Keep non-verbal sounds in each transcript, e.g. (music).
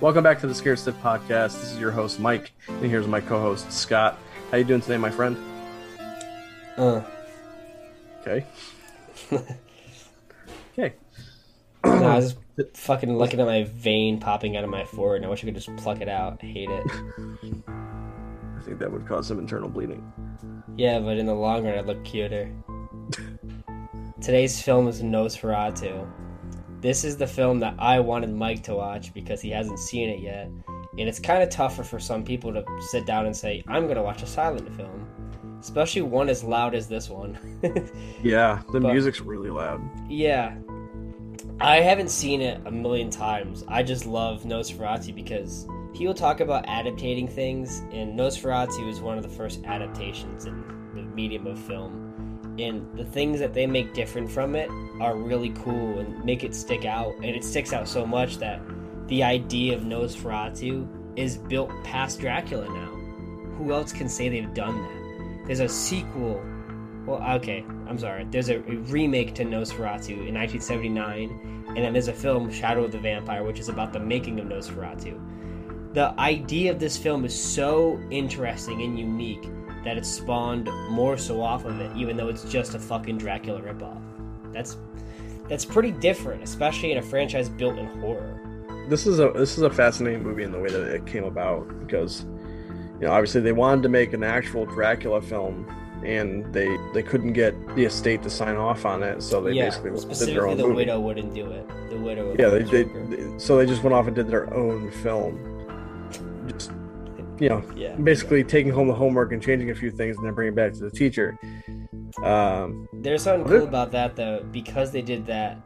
Welcome back to the Scared Stiff podcast. This is your host Mike, and here's my co-host Scott. How you doing today, my friend? Uh, Okay. (laughs) okay. no, I was just (clears throat) fucking looking at my vein popping out of my forehead. I wish I could just pluck it out. I hate it. I think that would cause some internal bleeding. Yeah, but in the long run, I'd look cuter. (laughs) Today's film is Nosferatu. This is the film that I wanted Mike to watch because he hasn't seen it yet. And it's kind of tougher for some people to sit down and say, I'm going to watch a silent film. Especially one as loud as this one. (laughs) Yeah, the But- music's really loud. Yeah. I haven't seen it a million times. I just love Nosferatu because people talk about adaptating things, and Nosferatu is one of the first adaptations in the medium of film. And the things that they make different from it are really cool and make it stick out. And it sticks out so much that the idea of Nosferatu is built past Dracula now. Who else can say they've done that? There's a sequel well, okay, I'm sorry. There's a, remake to Nosferatu in 1979, and then there's a film, Shadow of the Vampire, which is about the making of Nosferatu. The idea of this film is so interesting and unique that it spawned more so off of it, even though it's just a fucking Dracula ripoff. That's that's pretty different, especially in a franchise built in horror. This is a this is a fascinating movie in the way that it came about because you know obviously they wanted to make an actual Dracula film and they they couldn't get the estate to sign off on it, so they yeah, basically did their specifically own the movie. widow wouldn't do it. The widow. Yeah, they, the they, they- so they just went off and did their own film. You know, Yeah. basically taking home the homework and changing a few things and then bringing it back to the teacher. Um, There's something cool about that though, because they did that.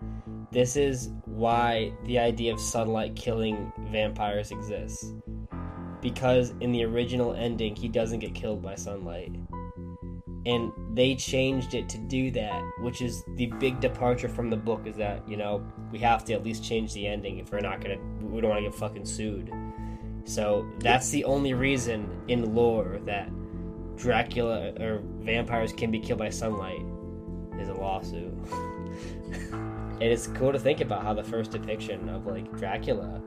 This is why the idea of sunlight killing vampires exists. Because in the original ending, he doesn't get killed by sunlight. And they changed it to do that, which is the big departure from the book is that, you know, we have to at least change the ending if we're not gonna, we don't wanna get fucking sued. So that's the only reason in lore that Dracula or vampires can be killed by sunlight is a lawsuit. (laughs) and it's cool to think about how the first depiction of like Dracula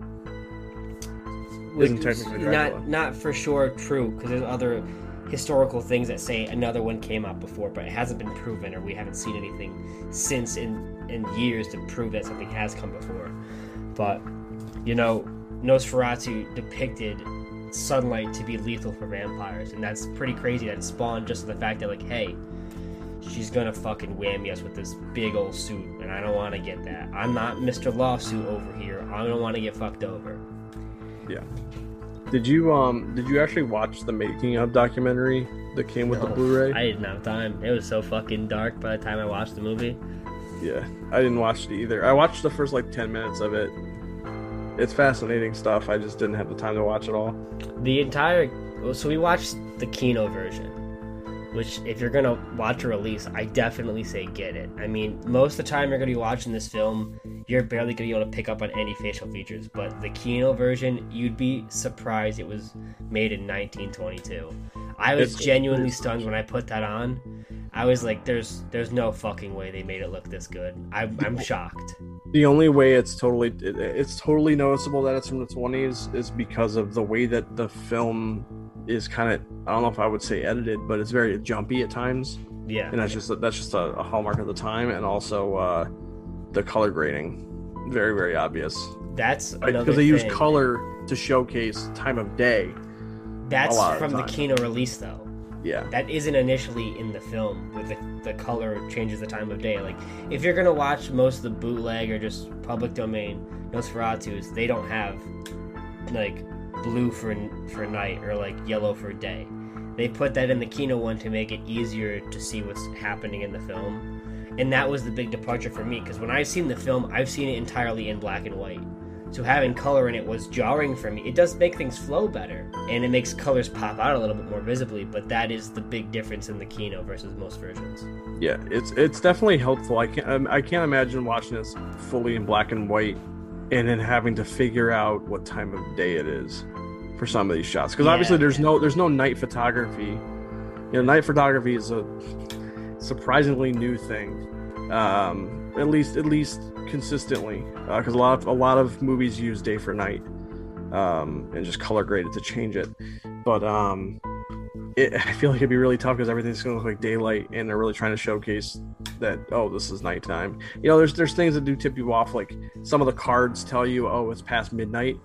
Isn't technically Dracula. Not not for sure true because there's other historical things that say another one came out before, but it hasn't been proven or we haven't seen anything since in in years to prove that something has come before. But you know, Nosferatu depicted sunlight to be lethal for vampires, and that's pretty crazy that it spawned just the fact that like, hey, she's gonna fucking whammy us with this big old suit, and I don't want to get that. I'm not Mr. Lawsuit over here. I don't want to get fucked over. yeah. Did you um did you actually watch the making of documentary that came with the No, Blu-ray? I didn't have time. It was so fucking dark by the time I watched the movie. Yeah, I didn't watch it either. I watched the first like ten minutes of it. It's fascinating stuff. I just didn't have the time to watch it all. The entire so we watched the Kino version, which if you're gonna watch a release, I definitely say get it. I mean, most of the time you're gonna be watching this film, you're barely gonna be able to pick up on any facial features. But the Kino version, you'd be surprised it was made in 1922. I was It's- genuinely stunned when I put that on. I was like, "There's, there's no fucking way they made it look this good." I'm, I'm shocked. The only way it's totally it's totally noticeable that it's from the 20s is because of the way that the film is kind of I don't know if I would say edited, but it's very jumpy at times, Yeah, and that's just that's just a, a hallmark of the time, and also uh, the color grading, very very obvious that's because they use color to showcase time of day. That's a lot of from the time. Kino release, though. Yeah, That isn't initially in the film, where the, the color changes the time of day. Like, if you're gonna watch most of the bootleg or just public domain Nosferatu's, they don't have like blue for for night or like yellow for day. They put that in the Kino one to make it easier to see what's happening in the film, and that was the big departure for me because when I've seen the film, I've seen it entirely in black and white. So having color in it was jarring for me. It does make things flow better, and it makes colors pop out a little bit more visibly. But that is the big difference in the Kino versus most versions. yeah, it's it's definitely helpful. I can't um, I can't imagine watching this fully in black and white, and then having to figure out what time of day it is for some of these shots because Yeah, obviously there's yeah. no there's no night photography. You know, night photography is a surprisingly new thing. Um, at least at least consistently because a lot of a lot of movies use day for night um, and just color graded to change it. But um, it, I feel like it'd be really tough because everything's going to look like daylight, and they're really trying to showcase that oh, this is nighttime. You know, there's there's things that do tip you off, like some of the cards tell you oh, it's past midnight.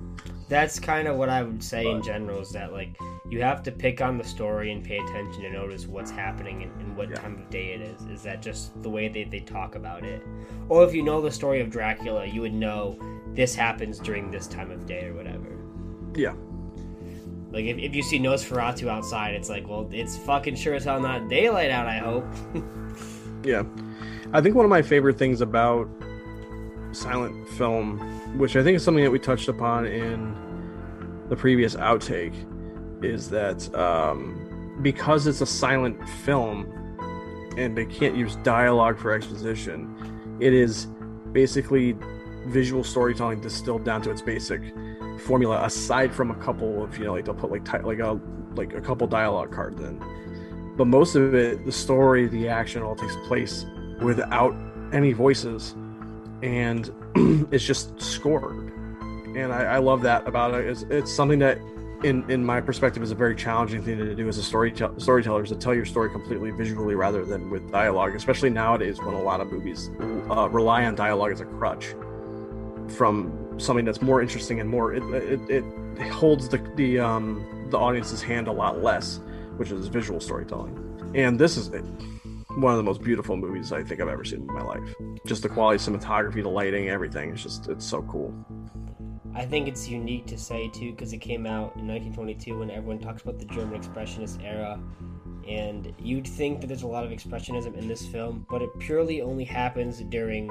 That's kind of what I would say but, in general is that like you have to pick on the story and pay attention to notice what's happening and, and what yeah. time of day it is. Is that just the way they, they talk about it? Or if you know the story of Dracula, you would know this happens during this time of day or whatever. Yeah. Like if, if you see Nosferatu outside, it's like, well, it's fucking sure as hell not daylight out. I hope. (laughs) yeah, I think one of my favorite things about silent film, which I think is something that we touched upon in the previous outtake, is that um, because it's a silent film and they can't use dialogue for exposition, it is basically visual storytelling distilled down to its basic formula aside from a couple of you know like they'll put like like a like a couple dialogue cards in. But most of it the story the action all takes place without any voices. And (clears throat) it's just scored. And I, I, love that about it. It's, it's something that in in my perspective is a very challenging thing to do as a story storyteller is to tell your story completely visually rather than with dialogue especially nowadays when a lot of movies uh, rely on dialogue as a crutch from something that's more interesting and more it, it, it holds the the um the audience's hand a lot less which is visual storytelling. And this is one of the most beautiful movies i think i've ever seen in my life. Just the quality cinematography the lighting everything. It's just it's so cool. I think it's unique to say too because it came out in 1922 when everyone talks about the German Expressionist era, and you'd think that there's a lot of expressionism in this film, but it purely only happens during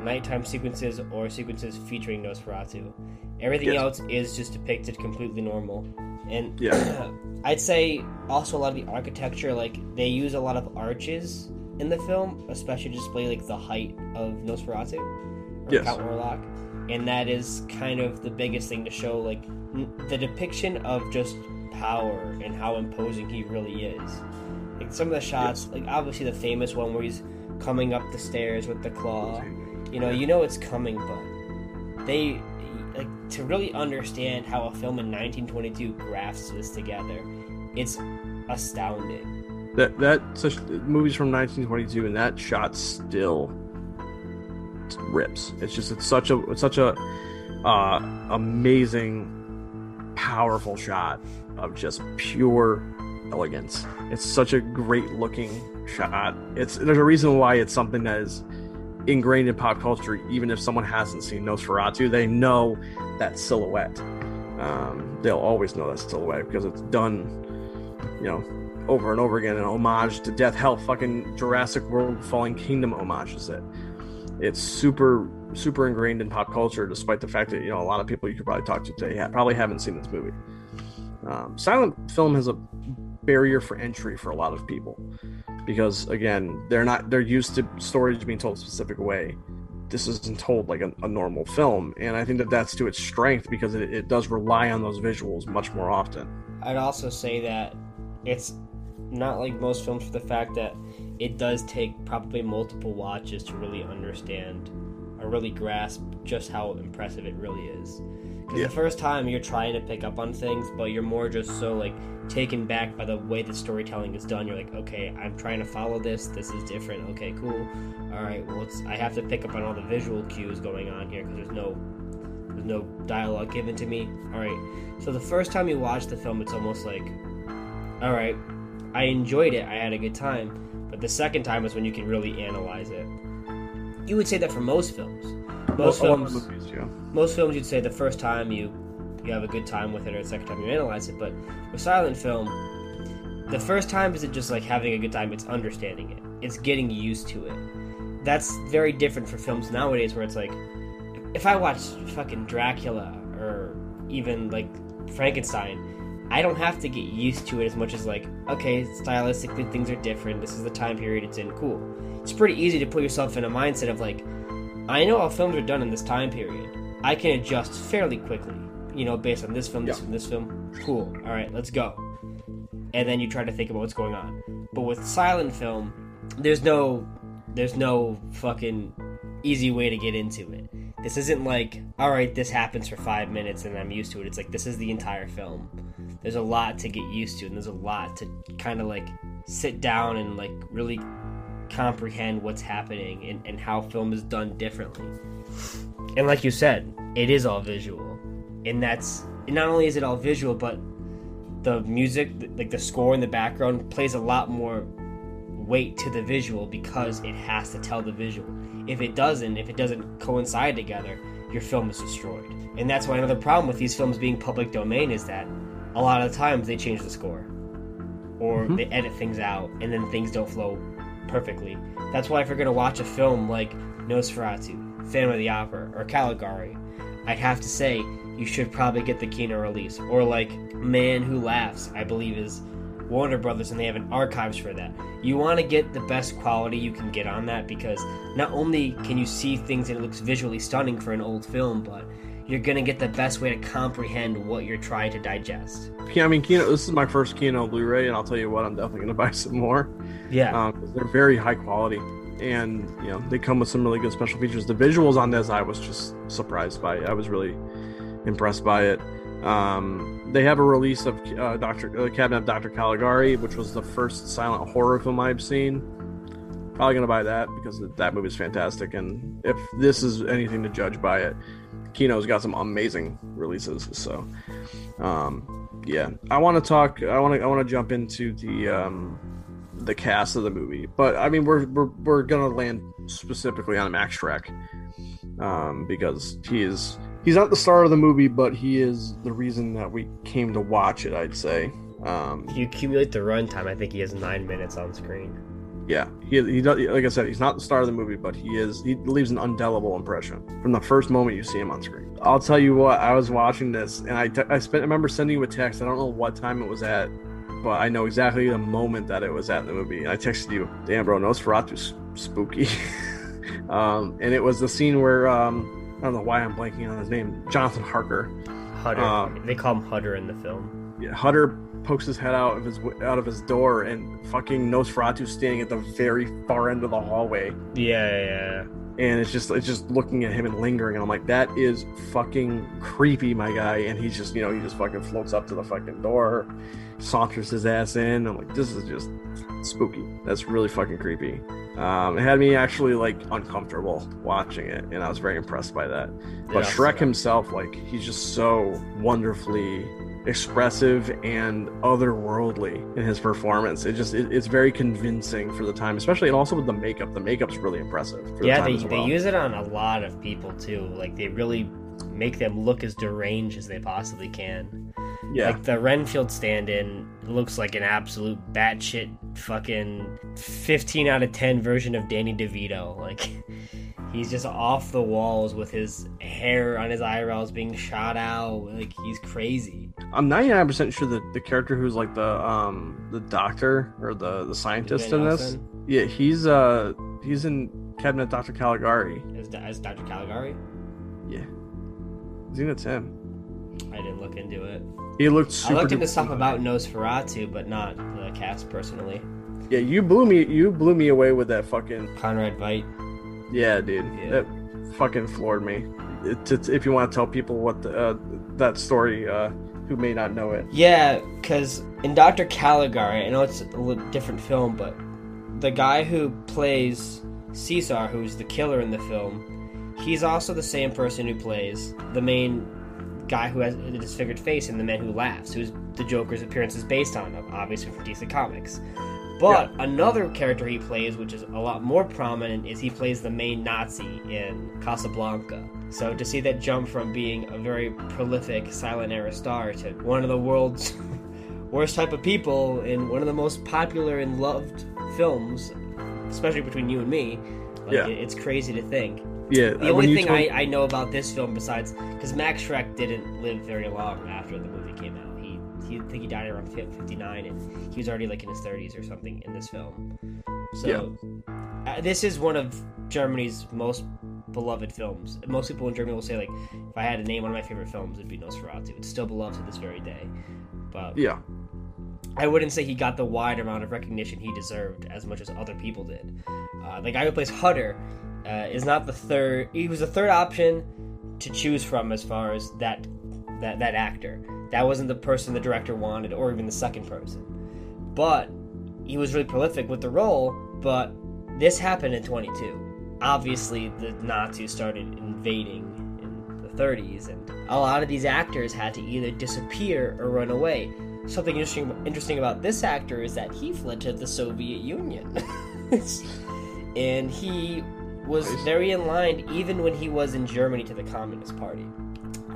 nighttime sequences or sequences featuring Nosferatu. Everything yes. else is just depicted completely normal. And yeah. (clears throat) I'd say also a lot of the architecture, like they use a lot of arches in the film, especially to display like the height of Nosferatu or yes. Count Orlok. And that is kind of the biggest thing to show like the depiction of just power and how imposing he really is. Like some of the shots, yes. like obviously the famous one where he's coming up the stairs with the claw you know, you know it's coming, but they like to really understand how a film in 1922 grafts this together. It's astounding. That that such movies from 1922 and that shot still rips. It's just it's such a it's such a uh, amazing, powerful shot of just pure elegance. It's such a great looking shot. It's there's a reason why it's something that is ingrained in pop culture, even if someone hasn't seen Nosferatu, they know that silhouette. Um, they'll always know that silhouette because it's done, you know, over and over again an homage to Death Hell. Fucking Jurassic World Fallen Kingdom homages it. It's super, super ingrained in pop culture, despite the fact that, you know, a lot of people you could probably talk to today probably haven't seen this movie. Um, silent film has a barrier for entry for a lot of people because again they're not they're used to stories being told a specific way. This isn't told like a, a normal film and i think that that's to its strength because it, it does rely on those visuals much more often. I'd also say that it's not like most films for the fact that it does take probably multiple watches to really understand or really grasp just how impressive it really is because yeah. the first time you're trying to pick up on things but you're more just so like taken back by the way the storytelling is done. You're like, okay, I'm trying to follow this. This is different. Okay, cool. All right, well, it's, I have to pick up on all the visual cues going on here because there's no there's no dialogue given to me. All right, so the first time you watch the film, it's almost like, all right, I enjoyed it. I had a good time. But the second time is when you can really analyze it. You would say that for most films. Most films, movies, yeah. most films, you'd say the first time you you have a good time with it, or the second time you analyze it. But with silent film, the first time isn't just like having a good time; it's understanding it. It's getting used to it. That's very different for films nowadays, where it's like, if I watch fucking Dracula or even like Frankenstein, I don't have to get used to it as much as like, okay, stylistically things are different. This is the time period it's in. Cool. It's pretty easy to put yourself in a mindset of like, I know how films are done in this time period. I can adjust fairly quickly you know, based on this film, this yeah. film, this film. Cool. All right, let's go. And then you try to think about what's going on. But with silent film, there's no, there's no fucking easy way to get into it. This isn't like, all right, this happens for five minutes and I'm used to it. It's like this is the entire film. There's a lot to get used to, and there's a lot to kind of like sit down and like really comprehend what's happening and, and how film is done differently. And like you said, it is all visual, and that's and not only is it all visual, but the music, like the score in the background, plays a lot more weight to the visual because it has to tell the visual. If it doesn't, if it doesn't coincide together, your film is destroyed. And that's why another problem with these films being public domain is that a lot of the times they change the score or mm-hmm. they edit things out and then things don't flow perfectly. That's why if you're going to watch a film like Nosferatu, Phantom of the Opera, or Caligari, I'd have to say you should probably get the Kino release. Or like Man Who Laughs, I believe is Warner Brothers, and they have an archives for that. You want to get the best quality you can get on that because not only can you see things and it looks visually stunning for an old film, but you're gonna get the best way to comprehend what you're trying to digest. Yeah, I mean, Kino. This is my first Kino Blu-ray, and I'll tell you what, I'm definitely gonna (laughs) buy some more. Yeah, um, they're very high quality, and you know they come with some really good special features. The visuals on this, I was just surprised by. I was really impressed by it. Um, they have a release of uh, Doctor uh, Cabinet of Doctor Caligari, which was the first silent horror film I've seen. Probably gonna buy that because that movie is fantastic, and if this is anything to judge by it, Kino's got some amazing releases. So, um, yeah, I want to talk. I want to. I want to jump into the um, the cast of the movie, but I mean, we're we're, we're gonna land specifically on Max Schreck um, because he is he's not the star of the movie, but he is the reason that we came to watch it. I'd say. Um, if you accumulate the runtime, I think he has nine minutes on screen. Yeah, he, he does. Like I said, he's not the star of the movie, but he is. He leaves an indelible impression from the first moment you see him on screen. I'll tell you what. I was watching this, and I, t- I spent. I remember sending you a text. I don't know what time it was at, but I know exactly the moment that it was at in the movie. And I texted you, "Damn, bro, Nosferatu's spooky." (laughs) um, and it was the scene where um, I don't know why I'm blanking on his name, Jonathan Harker. Hutter. Um, they call him Hutter in the film. Yeah, Hutter pokes his head out of his out of his door, and fucking Nosferatu standing at the very far end of the hallway. Yeah, yeah. And it's just it's just looking at him and lingering, and I'm like, that is fucking creepy, my guy. And he's just you know he just fucking floats up to the fucking door, saunters his ass in. I'm like, this is just spooky. That's really fucking creepy. Um, it had me actually like uncomfortable watching it, and I was very impressed by that. But yeah, Schreck himself, like, he's just so wonderfully expressive and otherworldly in his performance. It just it, it's very convincing for the time, especially and also with the makeup. The makeup's really impressive. yeah, the they, well. they use it on a lot of people too. Like they really make them look as deranged as they possibly can. Yeah. Like the Renfield stand in looks like an absolute batshit fucking 15 out of 10 version of Danny DeVito. Like (laughs) he's just off the walls with his hair on his eyebrows being shot out. Like he's crazy. I'm 99% sure that the character who's like the um the doctor or the the scientist in this. Yeah, he's uh he's in Cabinet Dr. Caligari. As, as Dr. Caligari? Yeah. I think that's him. I didn't look into it. He looked super. I looked into stuff about Nosferatu, but not the cast personally. Yeah, you blew me. You blew me away with that fucking Conrad Veidt. Yeah, dude, yeah. that fucking floored me. It, it, if you want to tell people what the, uh, that story, uh, who may not know it. Yeah, because in Doctor Caligari, I know it's a little different film, but the guy who plays Caesar, who's the killer in the film, he's also the same person who plays the main guy who has a disfigured face in The Man Who Laughs, who's the Joker's appearance is based on, obviously from DC Comics. But yeah. another character he plays, which is a lot more prominent, is he plays the main Nazi in Casablanca. So to see that jump from being a very prolific silent era star to one of the world's (laughs) worst type of people in one of the most popular and loved films, especially between you and me, like, yeah. it's crazy to think. Yeah. The uh, only thing told... I, I know about this film, besides because Max Schreck didn't live very long after the movie came out. He, I think he died around 59, and he was already like in his 30s or something in this film. So yeah. uh, this is one of Germany's most beloved films. Most people in Germany will say like, if I had to name one of my favorite films, it'd be Nosferatu. It's still beloved to this very day. But yeah. I wouldn't say he got the wide amount of recognition he deserved as much as other people did. Uh, the guy who plays Hutter, uh, is not the third. He was the third option to choose from as far as that that that actor. That wasn't the person the director wanted, or even the second person. But he was really prolific with the role. But this happened in 22. Obviously, the Nazis started invading in the 30s, and a lot of these actors had to either disappear or run away. Something interesting interesting about this actor is that he fled to the Soviet Union, (laughs) and he was very in line even when he was in Germany to the Communist Party.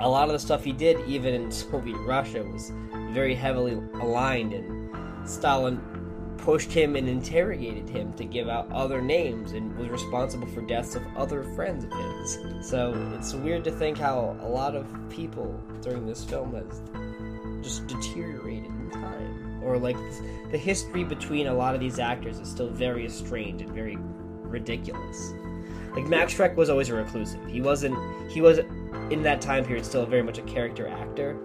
A lot of the stuff he did, even in (laughs) Soviet Russia, was very heavily aligned, and Stalin pushed him and interrogated him to give out other names and was responsible for deaths of other friends of his. So it's weird to think how a lot of people during this film has just deteriorated in time. Or like the history between a lot of these actors is still very strange and very ridiculous. Like Max Schreck was always a reclusive. He wasn't he was in that time period still very much a character actor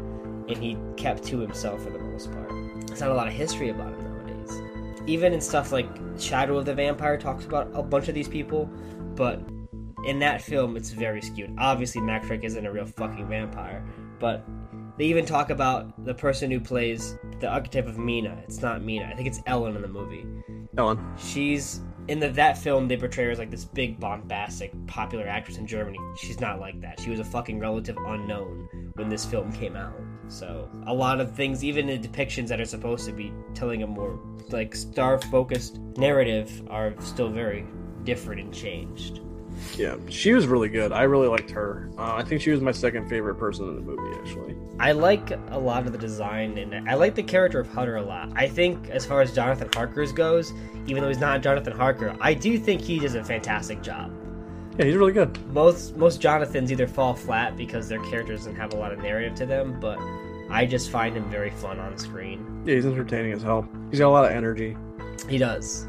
and he kept to himself for the most part. There's not a lot of history about him nowadays. Even in stuff like Shadow of the Vampire talks about a bunch of these people, but in that film it's very skewed. Obviously Max Schreck isn't a real fucking vampire, but they even talk about the person who plays the archetype of Mina. It's not Mina. I think it's Ellen in the movie. Ellen. She's in the that film they portray her as like this big bombastic popular actress in Germany. She's not like that. She was a fucking relative unknown when this film came out. So a lot of things, even the depictions that are supposed to be telling a more like star focused narrative, are still very different and changed. Yeah, she was really good. I really liked her. Uh, I think she was my second favorite person in the movie, actually. I like a lot of the design and I like the character of Hutter a lot. I think as far as Jonathan Harker's goes, even though he's not Jonathan Harker, I do think he does a fantastic job. Yeah, he's really good. most most Jonathans either fall flat because their characters doesn't have a lot of narrative to them, but I just find him very fun on screen. Yeah, he's entertaining as hell. He's got a lot of energy. He does.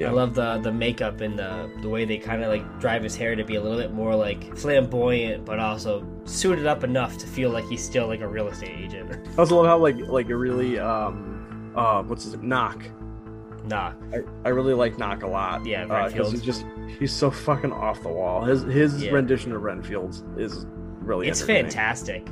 Yeah. I love the the makeup and the the way they kind of like drive his hair to be a little bit more like flamboyant, but also suited up enough to feel like he's still like a real estate agent. I also love how like like a really um uh what's his name? Knock. Nah, I, I really like Knock a lot. Yeah, Uh, 'cause Renfield. he's just he's so fucking off the wall. His his Yeah. rendition of Renfield is really it's fantastic.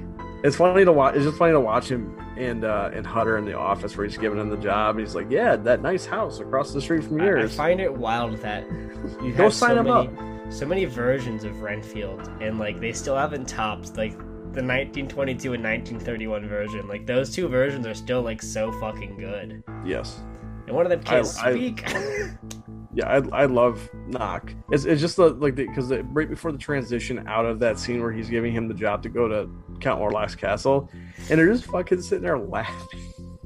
It's funny to watch. It's just funny to watch him and uh, and Hutter in the office where he's giving him the job. He's like, "Yeah, that nice house across the street from I, I find it wild that (laughs) you Go have sign so him many, up. so many versions of Renfield, and like they still haven't topped like the 1922 and 1931 version. Like those two versions are still like so fucking good, yes. and one of them can't I- I- speak. (laughs) Yeah, I, I love Knock. It's, it's just the, like because right before the transition out of that scene where he's giving him the job to go to Count Orlok's castle, and they're just fucking sitting there laughing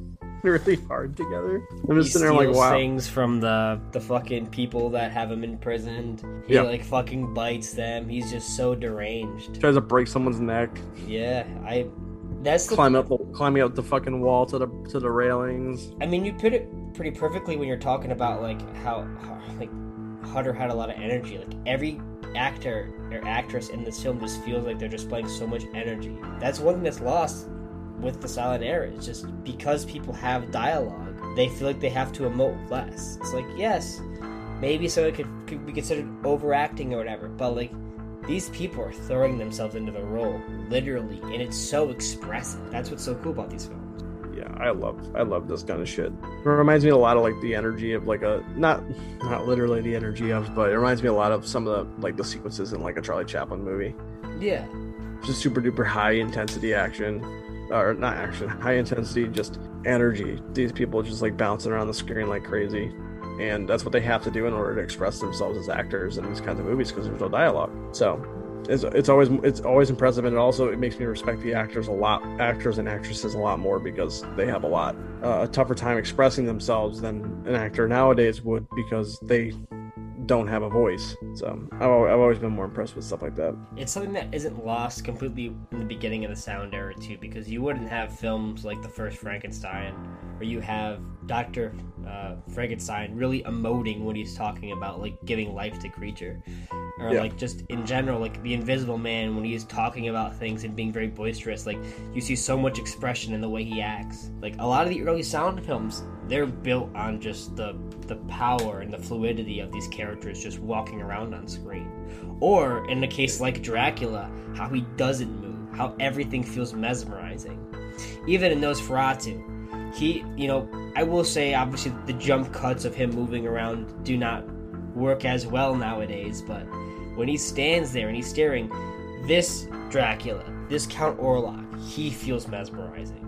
(laughs) really hard together. I'm he just sitting there like, wow. things from the the fucking people that have him imprisoned. He Yeah. like fucking bites them. He's just so deranged. Tries to break someone's neck, Yeah, I. That's the climb up the climbing up the fucking wall to the to the railings. I mean, you put it pretty perfectly when you're talking about like how, Hutter had a lot of energy. Like every actor or actress in this film just feels like they're displaying so much energy. That's one thing that's lost with the silent era. It's just because people have dialogue, they feel like they have to emote less. It's like yes, maybe so it could, could be considered overacting or whatever, but like. These people are throwing themselves into the role, literally, and it's so expressive. That's what's so cool about these films. I love I love this kind of shit. It reminds me a lot of like the energy of like a not not literally the energy of, but it reminds me a lot of some of the like the sequences in like a Charlie Chaplin movie. Yeah, just super duper high intensity action or not action (laughs) high intensity just energy these people just like bouncing around the screen like crazy and that's what they have to do in order to express themselves as actors in these kinds of movies because there's no dialogue so it's, it's always it's always impressive and also it makes me respect the actors a lot actors and actresses a lot more because they have a lot uh, a tougher time expressing themselves than an actor nowadays would because they don't have a voice. So I've, I've always been more impressed with stuff like that. It's something that isn't lost completely in the beginning of the sound era too, because you wouldn't have films like the first Frankenstein, where you have Doctor uh, Frankenstein really emoting when he's talking about like giving life to creature, or Yeah. like just in general, like the Invisible Man when he's talking about things and being very boisterous. Like you see so much expression in the way he acts. Like a lot of the early sound films, they're built on just the the power and the fluidity of these characters just walking around on screen. Or in a case like Dracula, how he doesn't move, how everything feels mesmerizing. Even in those Nosferatu, he, you know, I will say obviously the jump cuts of him moving around do not work as well nowadays, but when he stands there and he's staring, this Dracula, this Count Orlok, he feels mesmerizing.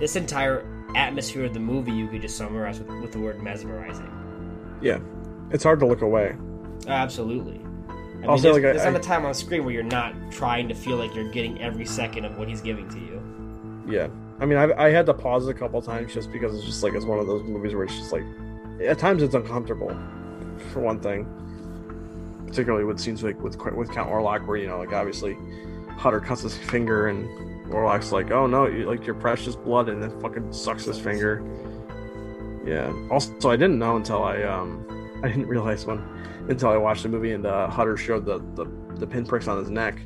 This entire atmosphere of the movie you could just summarize with, with the word mesmerizing. Yeah, it's hard to look away. Absolutely. I mean, Also, there's, like, I- not a time on screen where you're not trying to feel like you're getting every second of what he's giving to you. Yeah, I mean, I, I had to pause it a couple times just because it's just like it's one of those movies where it's just like at times it's uncomfortable, for one thing. Particularly with scenes like with with Count Orlok, where you know, like obviously, Hutter cuts his finger and Orlok's like, "Oh no, you, like your precious blood," and then fucking sucks his finger. Yeah. Also, I didn't know until I um (laughs) I didn't realize when until I watched the movie and uh, Hutter showed the, the the pinpricks on his neck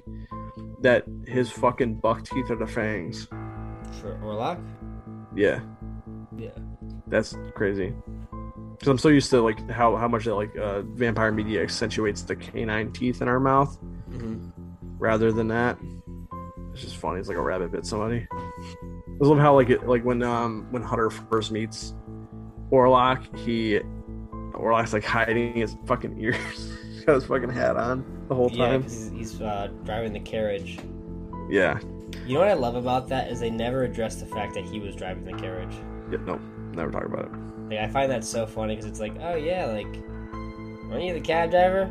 that his fucking buck teeth are the fangs. For Orlok? Yeah, Yeah. that's crazy. Because I'm so used to like how how much that like uh, vampire media accentuates the canine teeth in our mouth hmm rather than that. It's just funny. It's like a rabbit bit somebody. I love how like it like when um when Hutter first meets Orlok, he Orlok's like hiding his fucking ears. (laughs) Got his fucking hat on the whole Yeah, time. 'cause he's uh, driving the carriage. Yeah. You know what I love about that is they never address the fact that he was driving the carriage. yeah. Nope. Never talk about it. Like I find that so funny because it's like, oh yeah, like, aren't you the cab driver?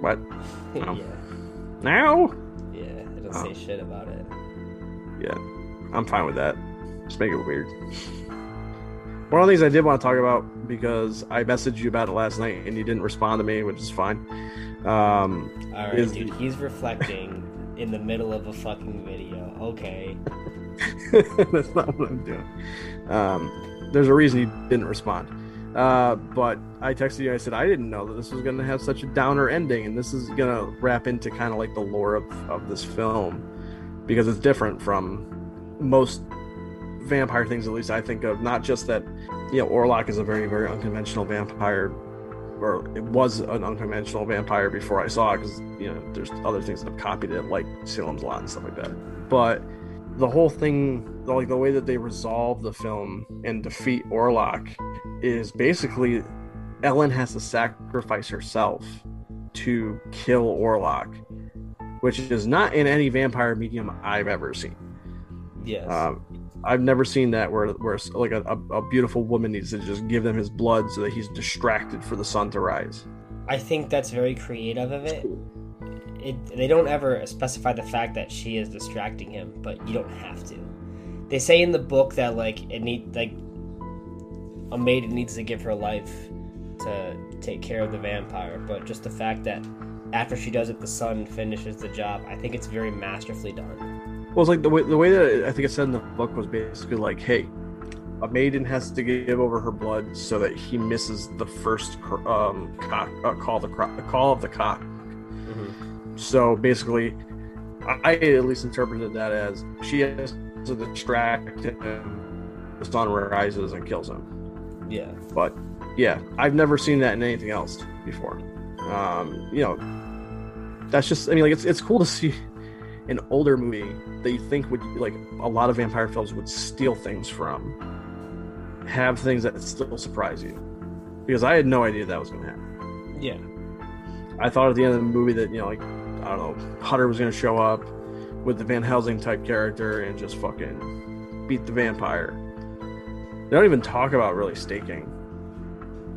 What? (laughs) No. yeah, Now? yeah. They don't Oh. say shit about it. Yeah, I'm fine with that. Just make it weird. One of the things I did want to talk about because I messaged you about it last night and you didn't respond to me, which is fine. Um, All right, Is- dude. He's reflecting (laughs) in the middle of a fucking video. Okay. (laughs) that's not what I'm doing. Um, there's a reason he didn't respond. Uh, but I texted you. And I said I didn't know that this was going to have such a downer ending, and this is going to wrap into kind of like the lore of, of this film because it's different from most vampire things. At least I think of not just that you know Orlok is a very very unconventional vampire, or it was an unconventional vampire before I saw it because you know there's other things that have copied it like Salem's Lot and stuff like that. But the whole thing, like the way that they resolve the film and defeat Orlok, is basically Ellen has to sacrifice herself to kill Orlok, which is not in any vampire medium I've ever seen. Yes. Um, I've never seen that where where like a, a, a beautiful woman needs to just give them his blood so that he's distracted for the sun to rise. I think that's very creative of it. It they don't ever specify the fact that she is distracting him, but you don't have to. They say in the book that like it need like a maiden needs to give her life to take care of the vampire, but just the fact that after she does it, the sun finishes the job. I think it's very masterfully done. Well, it's like the way the way that I think it said in the book was basically like, hey, a maiden has to give over her blood so that he misses the first um, cock, uh, call the cro- call of the cock. So basically, I at least interpreted that as she has to distract him. The sun rises and kills him. Yeah. But yeah, I've never seen that in anything else before. Um, you know, that's just I mean, like it's it's cool to see an older movie that you think would like a lot of vampire films would steal things from, have things that still surprise you, because I had no idea that was going to happen. Yeah. I thought at the end of the movie that you know, like I don't know, Hutter was going to show up with the Van Helsing type character and just fucking beat the vampire. They don't even talk about really staking.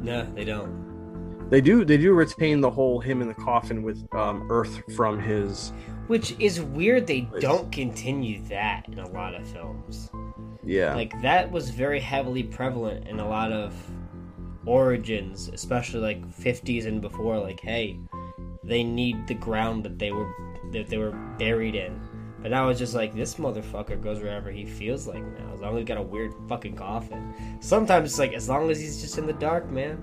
No, they don't. They do. They do retain the whole him in the coffin with um, Earth from his. Which is weird. They don't continue that in a lot of films. Yeah. like that was very heavily prevalent in a lot of origins especially like 50s and before like hey they need the ground that they were that they were buried in but now it's just like this motherfucker goes wherever he feels like now as long as he's got a weird fucking coffin sometimes it's like as long as he's just in the dark man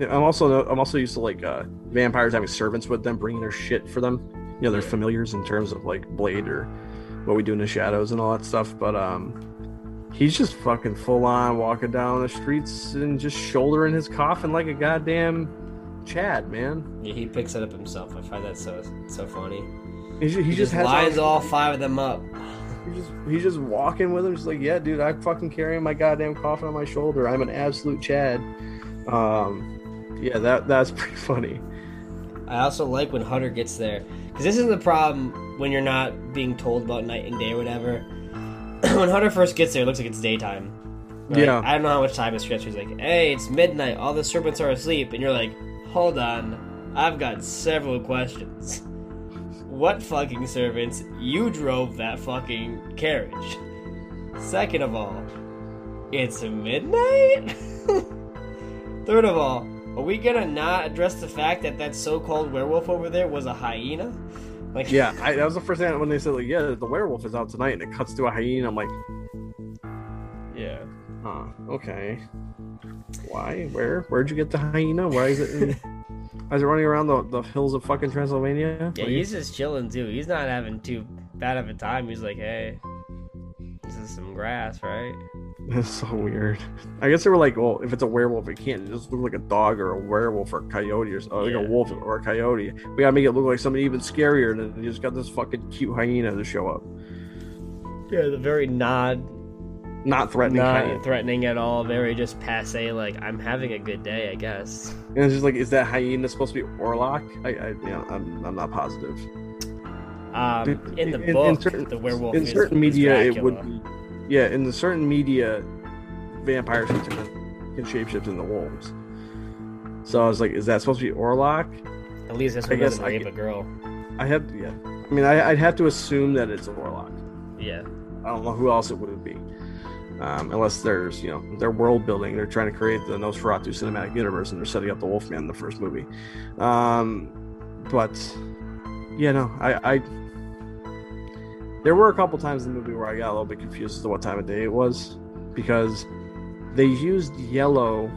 I'm also I'm also used to like uh, vampires having servants with them, bringing their shit for them. Know, they're familiars in terms of like Blade or what we do in the shadows and all that stuff. But um, he's just fucking full on walking down the streets and just shouldering his coffin like a goddamn Chad, man. Yeah, he picks it up himself. I find that so so funny. He, ju- he, He, just, just, has lines all five of them up. He's just, he's just walking with him, just like, yeah, dude, I'm fucking carrying my goddamn coffin on my shoulder. I'm an absolute Chad. Um, yeah, that that's (laughs) pretty funny. I also like when Hutter gets there because this is the problem when you're not being told about night and day or whatever. (clears throat) when Hutter first gets there, it looks like it's daytime. Yeah. I don't know how much time has stretched. He's like, "Hey, it's midnight. All the serpents are asleep," and you're like, "Hold on, I've got several questions. What fucking servants? You drove that fucking carriage. Second of all, it's midnight. (laughs) Third of all, are we gonna not address the fact that that so-called werewolf over there was a hyena? Like, Yeah, (laughs) I, that was the first thing when they said, like, yeah, the werewolf is out tonight, and it cuts to a hyena. I'm like, yeah. huh, okay. Why? Where? Where'd you get the hyena? Why is it? In, (laughs) why is it running around the, the hills of fucking Transylvania? Yeah, Like, he's just chilling too. He's not having too bad of a time. He's like, hey, this is some grass, right? That's so weird. I guess they were like, well, if it's a werewolf, it can't just look like a dog or a werewolf or a coyote or, or uh, like Yeah. a wolf or a coyote. We gotta make it look like something even scarier than you just got this fucking cute hyena to show up. Yeah, the very nod, Not threatening not hyena. threatening at all. Very just passe. Like, I'm having a good day, I guess. And it's just like, is that hyena supposed to be Orlok? I, I you know, I'm, I'm not positive. Um, in the In- in book, certain- the werewolf in is, certain is media, it would be. Yeah, in the certain media, vampires can, can shapeshift into wolves. So I was like, is that supposed to be Orlok? At least this I one guess doesn't I get- a girl. I have, yeah. I mean, I, I'd have to assume that it's Orlok. Yeah. I don't know who else it would be. Um, unless there's, you know, they're world building. They're trying to create the Nosferatu cinematic universe and they're setting up the Wolfman in the first movie. Um, but, yeah, no, I, I. There were a couple times in the movie where I got a little bit confused as to what time of day it was because they used yellow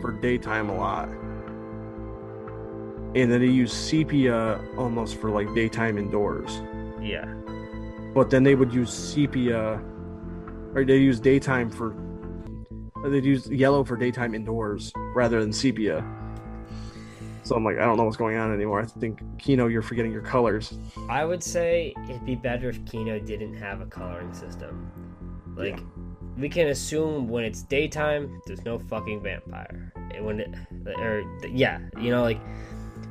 for daytime a lot. And then they used sepia almost for like daytime indoors Yeah. but then they would use sepia or they use daytime for they'd use yellow for daytime indoors rather than sepia so i'm like i don't know what's going on anymore i think kino you're forgetting your colors I would say it'd be better if Kino didn't have a coloring system. Like, Yeah. we can assume when it's daytime, there's no fucking vampire. And when it, or yeah, you know, like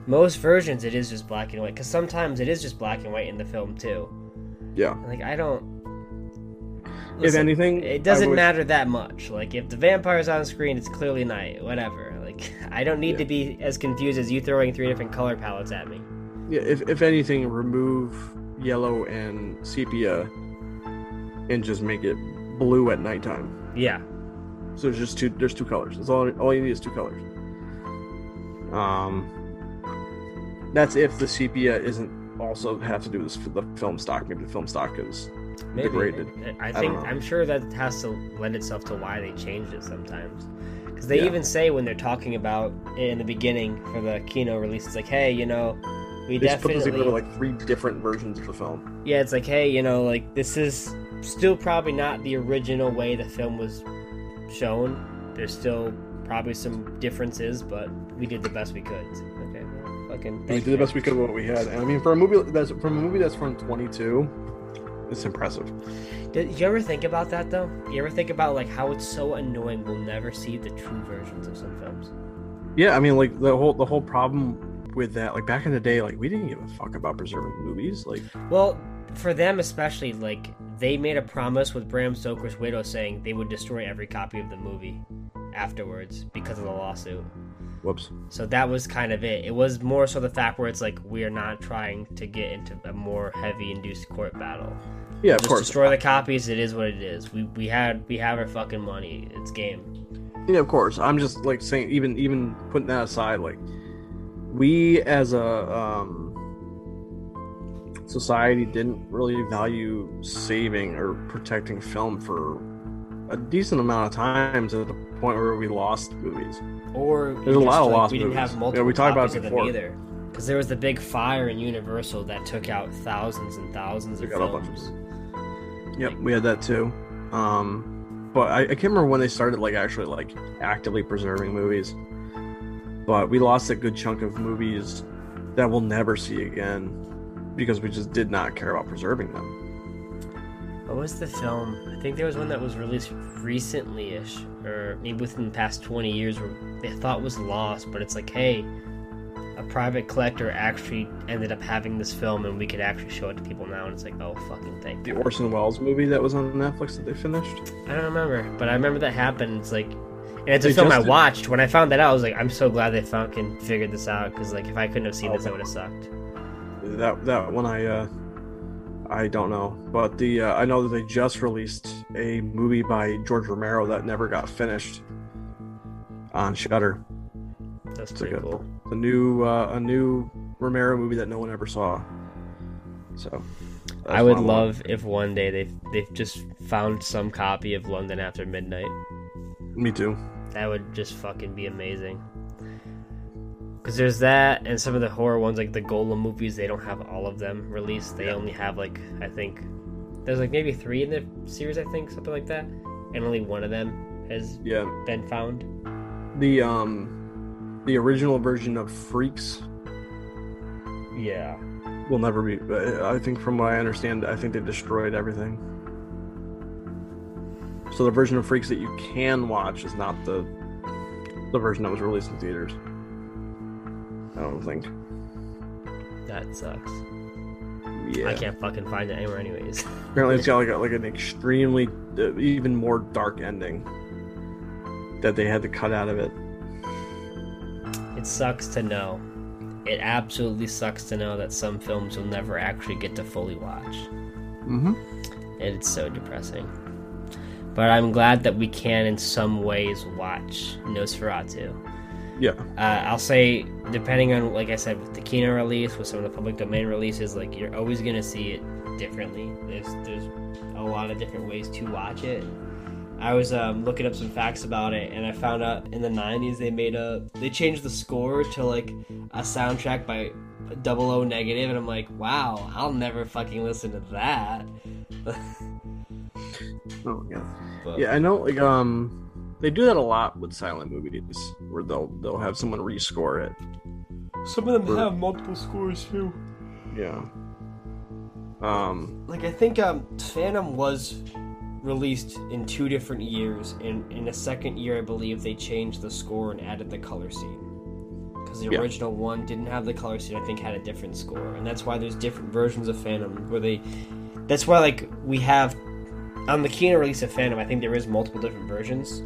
most versions, it is just black and white. Because sometimes it is just black and white in the film too. yeah Like, I don't. if anything it doesn't would- matter that much. Like, if the vampire's on screen, it's clearly night. Whatever. Like, I don't need Yeah. to be as confused as you throwing three different color palettes at me. yeah if, if anything remove yellow and sepia and just make it blue at nighttime Yeah. so there's just two there's two colors that's all all you need is two colors um that's if the sepia isn't also have to do with the film stock maybe the film stock is Maybe. degraded. I think know. I'm sure that has to lend itself to why they changed it sometimes. Because they Yeah. even say when they're talking about in the beginning for the Kino release, it's like, hey, you know, we They definitely, together like three different versions of the film. yeah, it's like, hey, you know, like this is still probably not the original way the film was shown. There's still probably some differences, but we did the best we could. Okay, well, fucking. We did the best we could with what we had. And I mean, for a movie that's from a movie that's from 22, it's impressive. Did you ever think about that though? You ever think about like how it's so annoying we'll never see the true versions of some films? Yeah, I mean, like the whole the whole problem with that, like back in the day, like we didn't give a fuck about preserving movies. Like, Well, for them especially, like they made a promise with Bram Stoker's widow saying they would destroy every copy of the movie afterwards because of the lawsuit. Whoops. So that was kind of it. It was more so the fact where it's like we're not trying to get into a more heavy induced court battle. Yeah, of Just course. destroy the copies. It is what it is. We we had we have our fucking money. It's game. Yeah, of course. I'm just like saying, even even putting that aside, like we as a um, society didn't really value saving or protecting film for a decent amount of times at the point where we lost movies. Or There's a just, lot of like, lost We didn't movies. have Yeah, we talked about copies it before. either. Because there was the big fire in Universal that took out thousands and thousands of Took out a bunch of films. Yep, we had that too. Um, but I, I can't remember when they started like actually like actively preserving movies. But we lost a good chunk of movies that we'll never see again because we just did not care about preserving them. What was the film? I think there was one that was released recently-ish, or maybe within the past 20 years, where they thought was lost, but it's like, hey, a private collector actually ended up having this film, and we could actually show it to people now, and it's like, oh, fucking thank The Orson Welles movie that was on Netflix that they finished. I don't remember, but I remember that happened. It's like, and it's a They film I just did- watched. When I found that out, I was like, I'm so glad they fucking figured this out, because like, if I couldn't have seen this, I would have sucked. That that one I uh I don't know, but the uh, I know that they just released a movie by George Romero that never got finished on Shudder. That's It's like pretty a, cool. a new uh, a new Romero movie that no one ever saw. So I would what love if one day they've they've just found some copy of London After Midnight. Me too. That would just fucking be amazing. Because there's that, and some of the horror ones, like the Golem movies, they don't have all of them released. They Yeah. only have, like, I think, there's like maybe three in the series, I think, something like that. And only one of them has Yeah, been found. the um the original version of Freaks Yeah. will never be. uh, I think from what I understand, I think they destroyed everything. So the version of Freaks that you can watch is not the the version that was released in theaters. I don't think. That sucks. Yeah. I can't fucking find it anywhere, anyways. (laughs) Apparently, it's got like a, like an extremely uh, even more dark ending that they had to cut out of it. It sucks to know. It absolutely sucks to know that some films you'll never actually get to fully watch. Mm-hmm. and it's so depressing. But I'm glad that we can, in some ways, watch Nosferatu. Yeah. Uh, I'll say, depending on, like I said, with the Kino release, with some of the public domain releases, like you're always gonna see it differently. There's there's a lot of different ways to watch it. I was um, looking up some facts about it, and I found out in the '90s they made a they changed the score to like a soundtrack by Double O Negative, and I'm like, wow, I'll never fucking listen to that. (laughs) Oh yeah. But- Yeah, I know. Like, um, they do that a lot with silent movies, where they'll they'll have someone rescore it. Some of them Or- have multiple scores too. Yeah. Um. Like I think um Phantom was released in two different years. and in the second year, I believe they changed the score and added the color scene. Because the Yeah. original one didn't have the color scene. I think had a different score, and that's why there's different versions of Phantom where they. That's why like we have on the Kino release of Phantom. I think there is multiple different versions,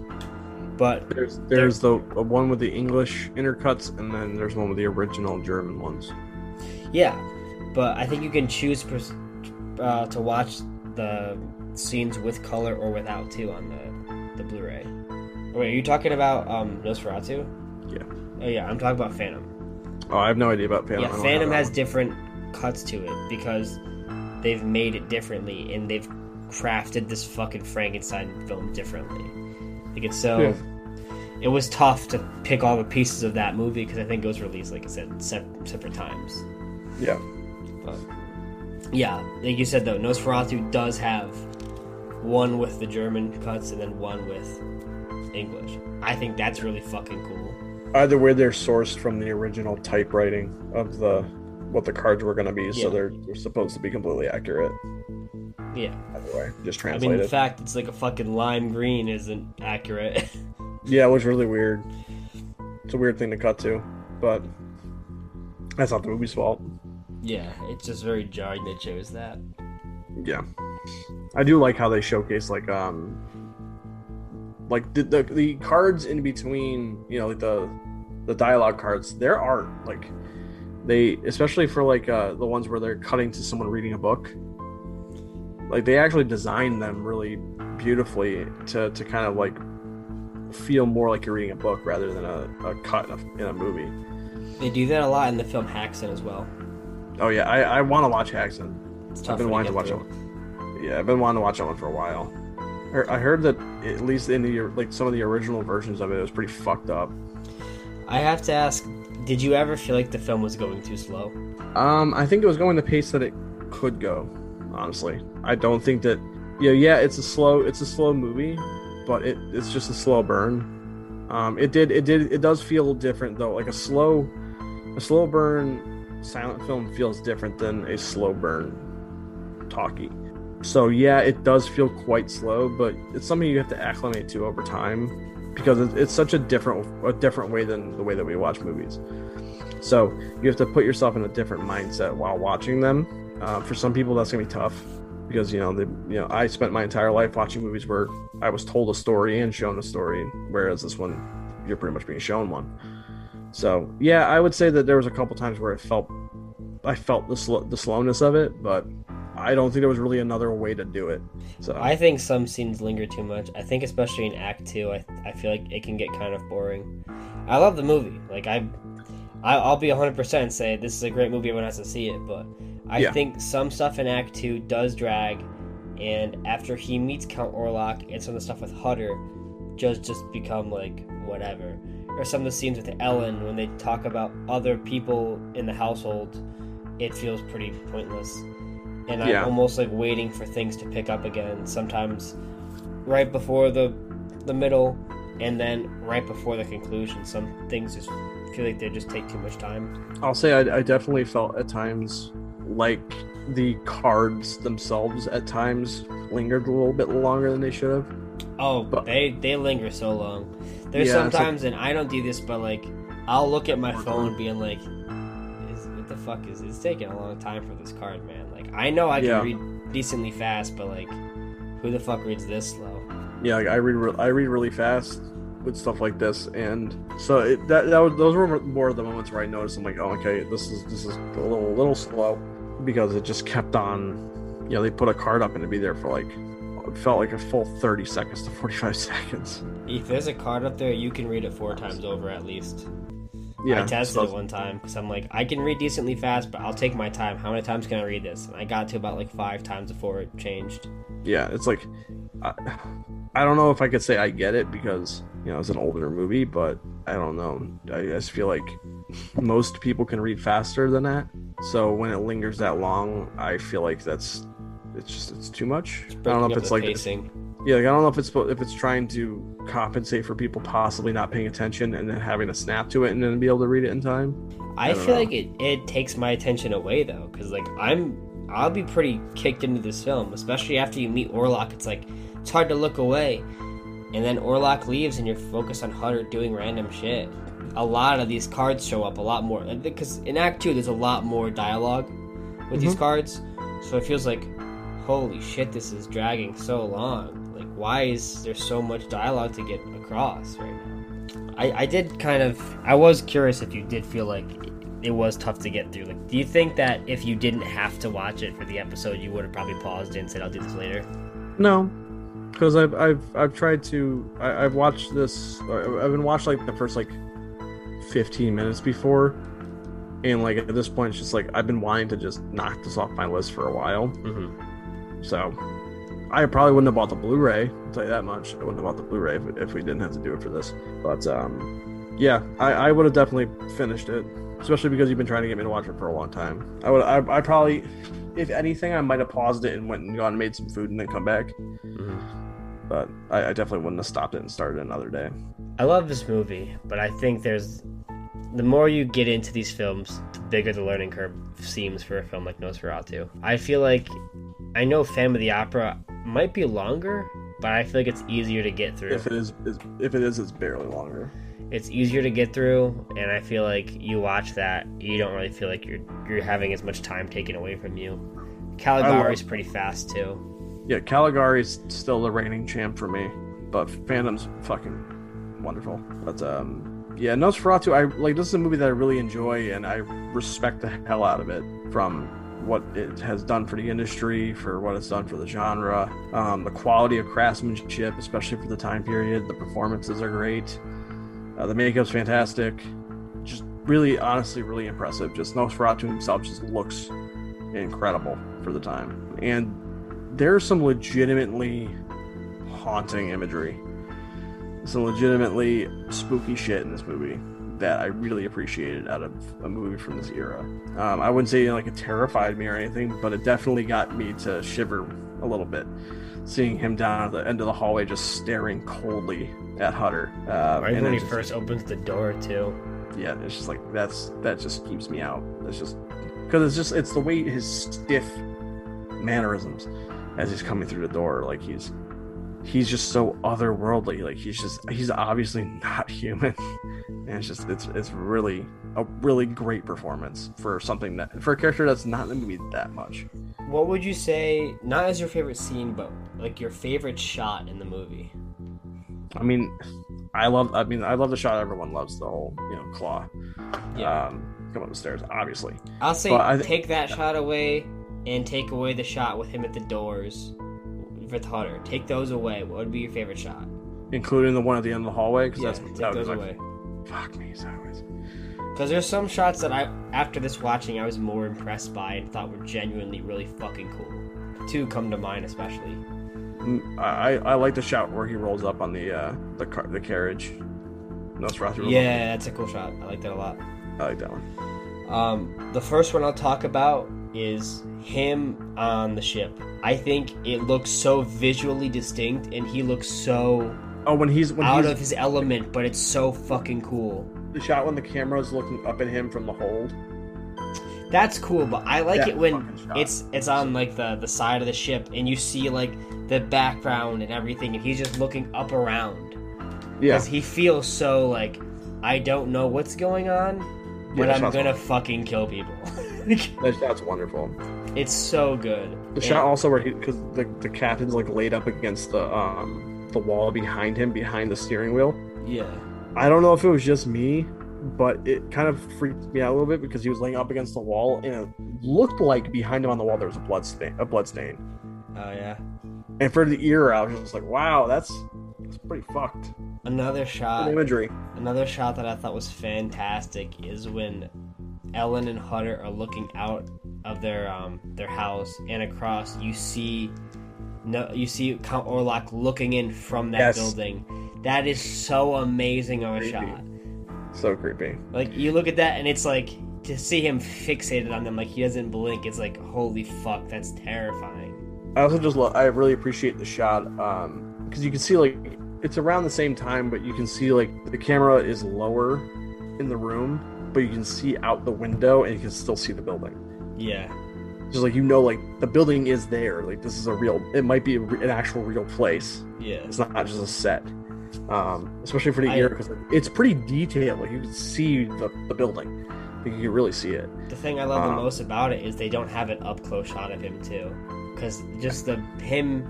but There's there's the, one with the English intercuts, and then there's one with the original German ones. Yeah, but I think you can choose pers- uh, to watch the scenes with color or without too on the the Blu-ray. Wait, are you talking about um, Nosferatu? Yeah. Oh yeah, I'm talking about Phantom. Oh, I have no idea about Phantom. Yeah, Phantom has one. different cuts to it because they've made it differently and they've crafted this fucking Frankenstein film differently. Like it's so. Yeah. It was tough to pick all the pieces of that movie because I think it was released, like I said, sep- separate times. Yeah. But yeah, like you said though, Nosferatu does have one with the German cuts and then one with English. I think that's really fucking cool. Either way, they're sourced from the original typewriting of the what the cards were going to be, Yeah. so they're, they're supposed to be completely accurate. Yeah, Either way, just I mean translate the it. fact it's like a fucking lime green isn't accurate. (laughs) Yeah, it was really weird. It's a weird thing to cut to, but that's not the movie's fault. yeah, it's just very jarring they chose that. Yeah, I do like how they showcase like um, like the the, the cards in between, you know, like the the dialogue cards. There are like they, especially for like uh the ones where they're cutting to someone reading a book. Like they actually designed them really beautifully to to kind of like feel more like you're reading a book rather than a, a cut in a, in a movie. They do that a lot in the film Häxan as well. Oh yeah, I, I want to watch Häxan. It's I've been wanting to watch that one. Yeah, I've been wanting to watch that one for a while. I heard that at least in the like some of the original versions of it, it was pretty fucked up. I have to ask, did you ever feel like the film was going too slow? Um, I think it was going the pace that it could go. Honestly, I don't think that. Yeah, yeah, it's a slow, it's a slow movie, but it, it's just a slow burn. Um, it did, it did, it does feel different though. Like a slow, a slow burn silent film feels different than a slow burn talkie. So yeah, it does feel quite slow, but it's something you have to acclimate to over time because it's such a different, a different way than the way that we watch movies. So you have to put yourself in a different mindset while watching them. Uh, for some people, that's gonna be tough because you know, the, you know, I spent my entire life watching movies where I was told a story and shown a story, whereas this one, you're pretty much being shown one. So yeah, I would say that there was a couple times where it felt, I felt the sl- the slowness of it, but I don't think there was really another way to do it. So I think some scenes linger too much. I think especially in Act Two, I I feel like it can get kind of boring. I love the movie. Like I, I will be 100 percent say this is a great movie. Everyone has to see it, but I yeah. think some stuff in Act Two does drag. And after he meets Count Orlok and some of the stuff with Hutter, just just become like whatever. Or some of the scenes with Ellen when they talk about other people in the household, it feels pretty pointless and I'm yeah. almost like waiting for things to pick up again. Sometimes right before the the middle, and then right before the conclusion. Some things just feel like they just take too much time. I'll say I, I definitely felt at times like the cards themselves at times lingered a little bit longer than they should have. Oh, but they they linger so long. There's yeah, sometimes, like, and I don't do this, but like I'll look at my phone being like, "What the fuck is it's taking a long time for this card, man?" Like I know I can yeah. read decently fast, but like, who the fuck reads this slow? Yeah, like I read re- I read really fast with stuff like this, and so it, that that was, those were more of the moments where I noticed I'm like, oh, okay, this is this is a little a little slow because it just kept on. You know, they put a card up and it'd be there for like it felt like a full 30 seconds to 45 (laughs) seconds. If there's a card up there, you can read it four times over at least. Yeah, I tested so, it one time because I'm like, I can read decently fast, but I'll take my time. How many times can I read this? And I got to about like five times before it changed. Yeah, it's like, I, I don't know if I could say I get it because you know it's an older movie, but I don't know. I just feel like most people can read faster than that. So when it lingers that long, I feel like that's it's just it's too much. It's I don't know if it's like pacing yeah, like, I don't know if it's if it's trying to compensate for people possibly not paying attention and then having a snap to it and then be able to read it in time. I, I feel know. like it, it takes my attention away though, because like I'm I'll be pretty kicked into this film, especially after you meet Orlok. It's like it's hard to look away, and then Orlok leaves and you're focused on Hutter doing random shit. A lot of these cards show up a lot more because in Act Two there's a lot more dialogue with mm-hmm. these cards, so it feels like holy shit, this is dragging so long Like, why is there so much dialogue to get across right now? I, I did kind of I was curious if you did feel like it was tough to get through. Like, do you think that if you didn't have to watch it for the episode, you would have probably paused it and said, "I'll do this later"? No, because I've I've I've tried to. I, have watched this. I've been watched like the first like fifteen minutes before, and like at this point, it's just like I've been wanting to just knock this off my list for a while. Mm-hmm. So I probably wouldn't have bought the Blu-ray. I'll tell you that much. I wouldn't have bought the Blu-ray if, if we didn't have to do it for this. But um, yeah, I, I would have definitely finished it, especially because you've been trying to get me to watch it for a long time. I would. I, I probably, if anything, I might have paused it and went and gone and made some food and then come back. Mm-hmm. But I, I definitely wouldn't have stopped it and started another day. I love this movie, but I think there's the more you get into these films, the bigger the learning curve seems for a film like Nosferatu. I feel like I know Phantom of the Opera might be longer, but I feel like it's easier to get through. If it is, if it is, it's barely longer. It's easier to get through, and I feel like you watch that, you don't really feel like you're you're having as much time taken away from you. Caligari's pretty fast too. Yeah, Caligari's still the reigning champ for me, but Phantom's fucking wonderful. But um, yeah, Nosferatu, I like this is a movie that I really enjoy, and I respect the hell out of it from what it has done for the industry, for what it's done for the genre, um, the quality of craftsmanship, especially for the time period. The performances are great. Uh, the makeup's fantastic. Just really, honestly, really impressive. Just Nosferatu himself just looks incredible for the time. And there's some legitimately haunting imagery. Some legitimately spooky shit in this movie that I really appreciated out of a movie from this era. Um, I wouldn't say like it terrified me or anything, but it definitely got me to shiver a little bit, seeing him down at the end of the hallway just staring coldly at Hutter. Uh, Right and when he just- first opens the door too. yeah, it's just like that's that just keeps me out. It's just because it's just it's the way his stiff mannerisms as he's coming through the door, like he's he's just so otherworldly. Like he's just he's obviously not (laughs) human, and it's just it's it's really a really great performance for something that for a character that's not in the movie that much. What would you say, not as your favorite scene, but like your favorite shot in the movie? I mean, I love. I mean, I love the shot. Everyone loves the whole you know claw. Yeah. Um, come up the stairs, obviously. I'll say I thi- take that shot away and take away the shot with him at the doors with Hutter. Take those away. What would be your favorite shot? including the one at the end of the hallway because Yeah, that's take that those was like, away. fuck me sideways. Because there's some shots that I, after this watching, I was more impressed by and thought were genuinely really fucking cool. Two come to mind especially. Mm, I I like the shot where he rolls up on the uh the car the carriage. Nosferatu. up. Yeah, that's a cool shot. I like that a lot. I like that one. Um, the first one I'll talk about is him on the ship. I think it looks so visually distinct, and he looks so Oh, when he's when out he's of his element, but it's so fucking cool. the shot when the camera is looking up at him from the hold. That's cool, but I like That it when it's it's on like the the side of the ship, and you see like the background and everything, and he's just looking up around Yeah, because he feels so like I don't know what's going on, but I'm gonna wonderful. fucking kill people. (laughs) That shot's wonderful. It's so good. The And- shot also where he because the the captain's like laid up against the um the wall behind him behind the steering wheel. Yeah. I don't know if it was just me, but it kind of freaked me out a little bit because he was laying up against the wall and it looked like behind him on the wall there was a blood stain, a blood stain. Oh yeah. And for the ear, I was just like, wow, that's that's pretty fucked. Another Good shot. imagery. Another shot that I thought was fantastic is when Ellen and Hutter are looking out of their um their house and across you see no you see Count Orlok looking in from that Yes. building. That is so amazing of a Creepy. shot. So creepy. Like you look at that and it's like to see him fixated on them like he doesn't blink, it's like holy fuck, that's terrifying. I also just love. I really appreciate the shot um because you can see like it's around the same time, but you can see like the camera is lower in the room, but you can see out the window and you can still see the building. Yeah. Just like you know, like the building is there. Like this is a real. It might be re- an actual real place. Yeah. It's not just a set. Um, especially for the I- ear because it's pretty detailed. Like you can see the, the building. Like, you can really see it. The thing I love the Uh, most about it is they don't have an up close shot of him too, because just the him,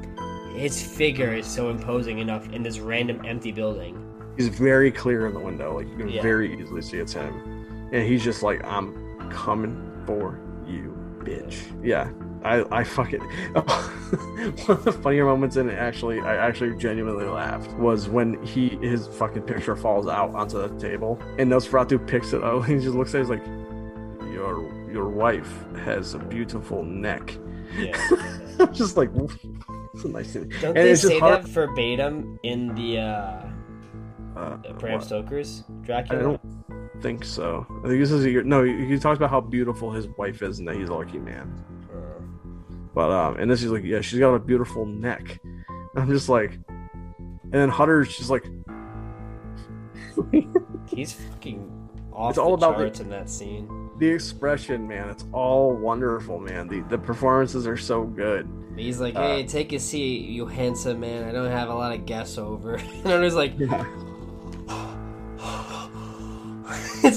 his figure is so imposing enough in this random empty building. He's very clear in the window. Like you can Yeah. very easily see it's him, and he's just like, "I'm coming for bitch." Yeah, I I fucking (laughs) one of the funnier moments in it. Actually, I actually genuinely laughed was when he his fucking picture falls out onto the table, and Nosferatu picks it up. And (laughs) he just looks at it, he's like, "Your your wife has a beautiful neck." Yeah. (laughs) just like, it's a nice thing. Don't And they it's just say hard- that verbatim in the uh, Uh, Bram? Stoker's Dracula? Think so. I think this is a, no. He he talks about how beautiful his wife is and that he's a lucky man. Uh, But um, and this is like, yeah, she's got a beautiful neck. And (laughs) I'm just like, and then Hutter's just like, (laughs) he's fucking off It's all about the- in that scene. the expression, man. It's all wonderful, man. The the performances are so good. He's like, Uh, "Hey, take a seat, you handsome man. I don't have a lot of guests over." (laughs) and I'm just like, Yeah.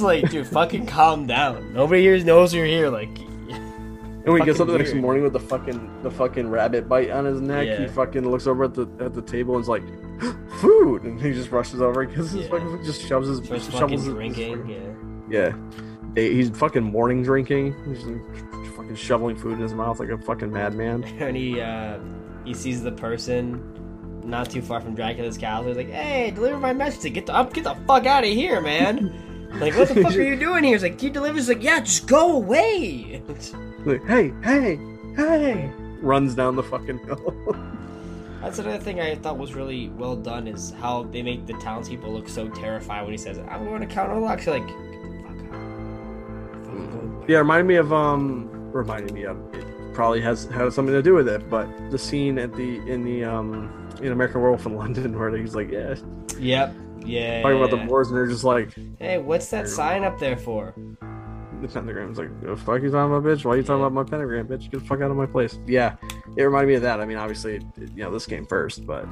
Like, dude, fucking calm down. Nobody here knows you're here. Like, And when he gets up the next weird. morning with the fucking the fucking rabbit bite on his neck, he fucking looks over at the at the table and's like, (gasps) "Food!" And he just rushes over because his Yeah. fucking just shoves his starts shovels fucking his- drinking. Yeah. Yeah. He's fucking morning drinking. He's like fucking shoveling food in his mouth like a fucking madman. (laughs) and he uh, he sees the person not too far from Dracula's castle. He's like, "Hey, deliver my message. Get the up, get the fuck out of here, man." (laughs) like, what the fuck are (laughs) you doing here? He's like, "You deliver." He's like, "Yeah, just go away." (laughs) Like, hey, hey, hey! Runs down the fucking hill. (laughs) That's another thing I thought was really well done is how they make the townspeople look so terrified when he says, "I'm going to Count Orlok." You're like, fuck off. Fucking go- Yeah, reminded me of um reminded me of it probably has had something to do with it, but the scene at the in the um in American Werewolf in London where he's like, yeah, Yep. Yeah. talking about the wars and they're just like Hey, what's that sign up there for? the pentagram's like, the fuck you talking about, bitch? Why are you talking about my pentagram, bitch? Get the fuck out of my place. Yeah, it reminded me of that. I mean, obviously, you know, this came first, but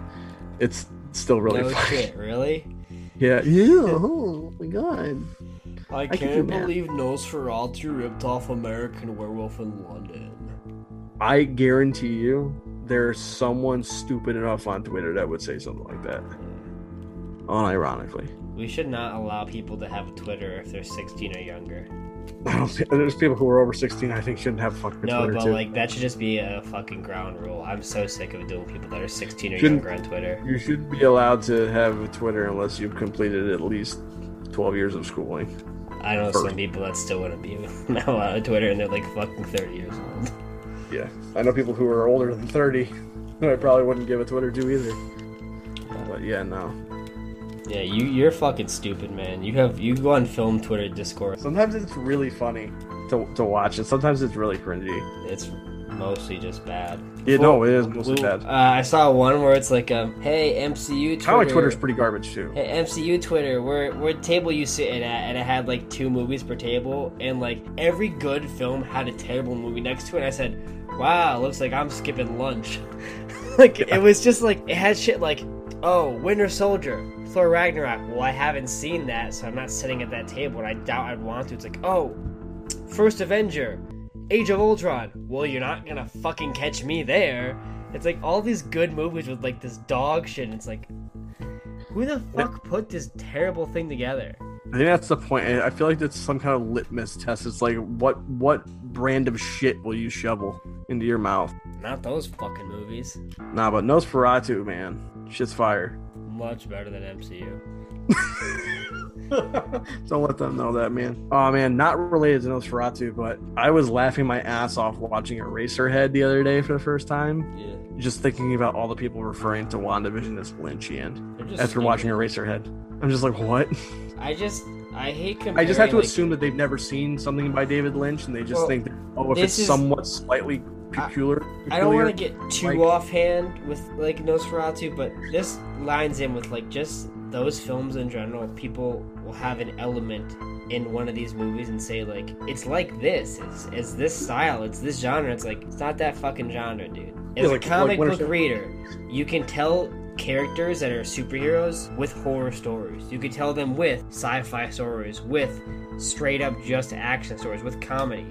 it's still really no funny. shit, (laughs) really? Yeah, yeah. Oh my god. I can't do math. Nosferatu ripped off American Werewolf in London. I guarantee you, there's someone stupid enough on Twitter that would say something like that. Unironically. We should not allow people to have Twitter if they're 16 or younger. I don't think, there's people who are over 16 I think shouldn't have fucking Twitter. No, Twitter but too. like that should just be a fucking ground rule. I'm so sick of doing people that are 16 or Shouldn't- younger on Twitter. you shouldn't be allowed to have a Twitter unless you've completed at least 12 years of schooling. I know First. some people that still wouldn't be (laughs) not allowed on Twitter and they're like fucking 30 years old. Yeah, I know people who are older than 30 who I probably wouldn't give a Twitter to either. But yeah, no. Yeah, you you're fucking stupid, man. You have you go on film Twitter Discord. Sometimes it's really funny to, to watch, and sometimes it's really cringy. It's mostly just bad. Yeah, no, it is mostly bad. Uh, I saw one where it's like, um, "Hey MCU Twitter." Like Twitter's pretty garbage too. Hey MCU Twitter, where where table you sitting at? And it had like two movies per table, and like every good film had a terrible movie next to it. And I said, "Wow, looks like I'm skipping lunch." (laughs) like it was just like it had shit like, "Oh, Winter Soldier, Thor Ragnarok." Well, I haven't seen that, so I'm not sitting at that table, and I doubt I'd want to. It's like, "Oh, First Avenger, Age of Ultron." Well, you're not gonna fucking catch me there. It's like all these good movies with like this dog shit. And it's like, who the fuck put this terrible thing together? I think that's the point. I I feel like that's some kind of litmus test. It's like what what brand of shit will you shovel into your mouth? Not those fucking movies. Nah, but Nosferatu, man, shit's fire. Much better than MCU. (laughs) Don't let them know that, man. Oh man, not related to Nosferatu, but I was laughing my ass off watching Eraserhead the other day for the first time. Yeah. Just thinking about all the people referring to WandaVision as Lynchian after stupid. watching Eraserhead. I'm just like, what? I just I hate comparing. (laughs) I just have to like, assume that they've never seen something by David Lynch, and they just Well, think, that, oh, if it's is- somewhat slightly peculiar, I don't want to get too like- offhand with like Nosferatu, but this lines in with like just those films in general. People will have an element in one of these movies and say like it's like this, it's, it's this style, it's this genre. It's like it's not that fucking genre, dude. Yeah, As like- a comic like book reader, you can tell characters that are superheroes with horror stories. You could tell them with sci-fi stories, with straight up just action stories, with comedy.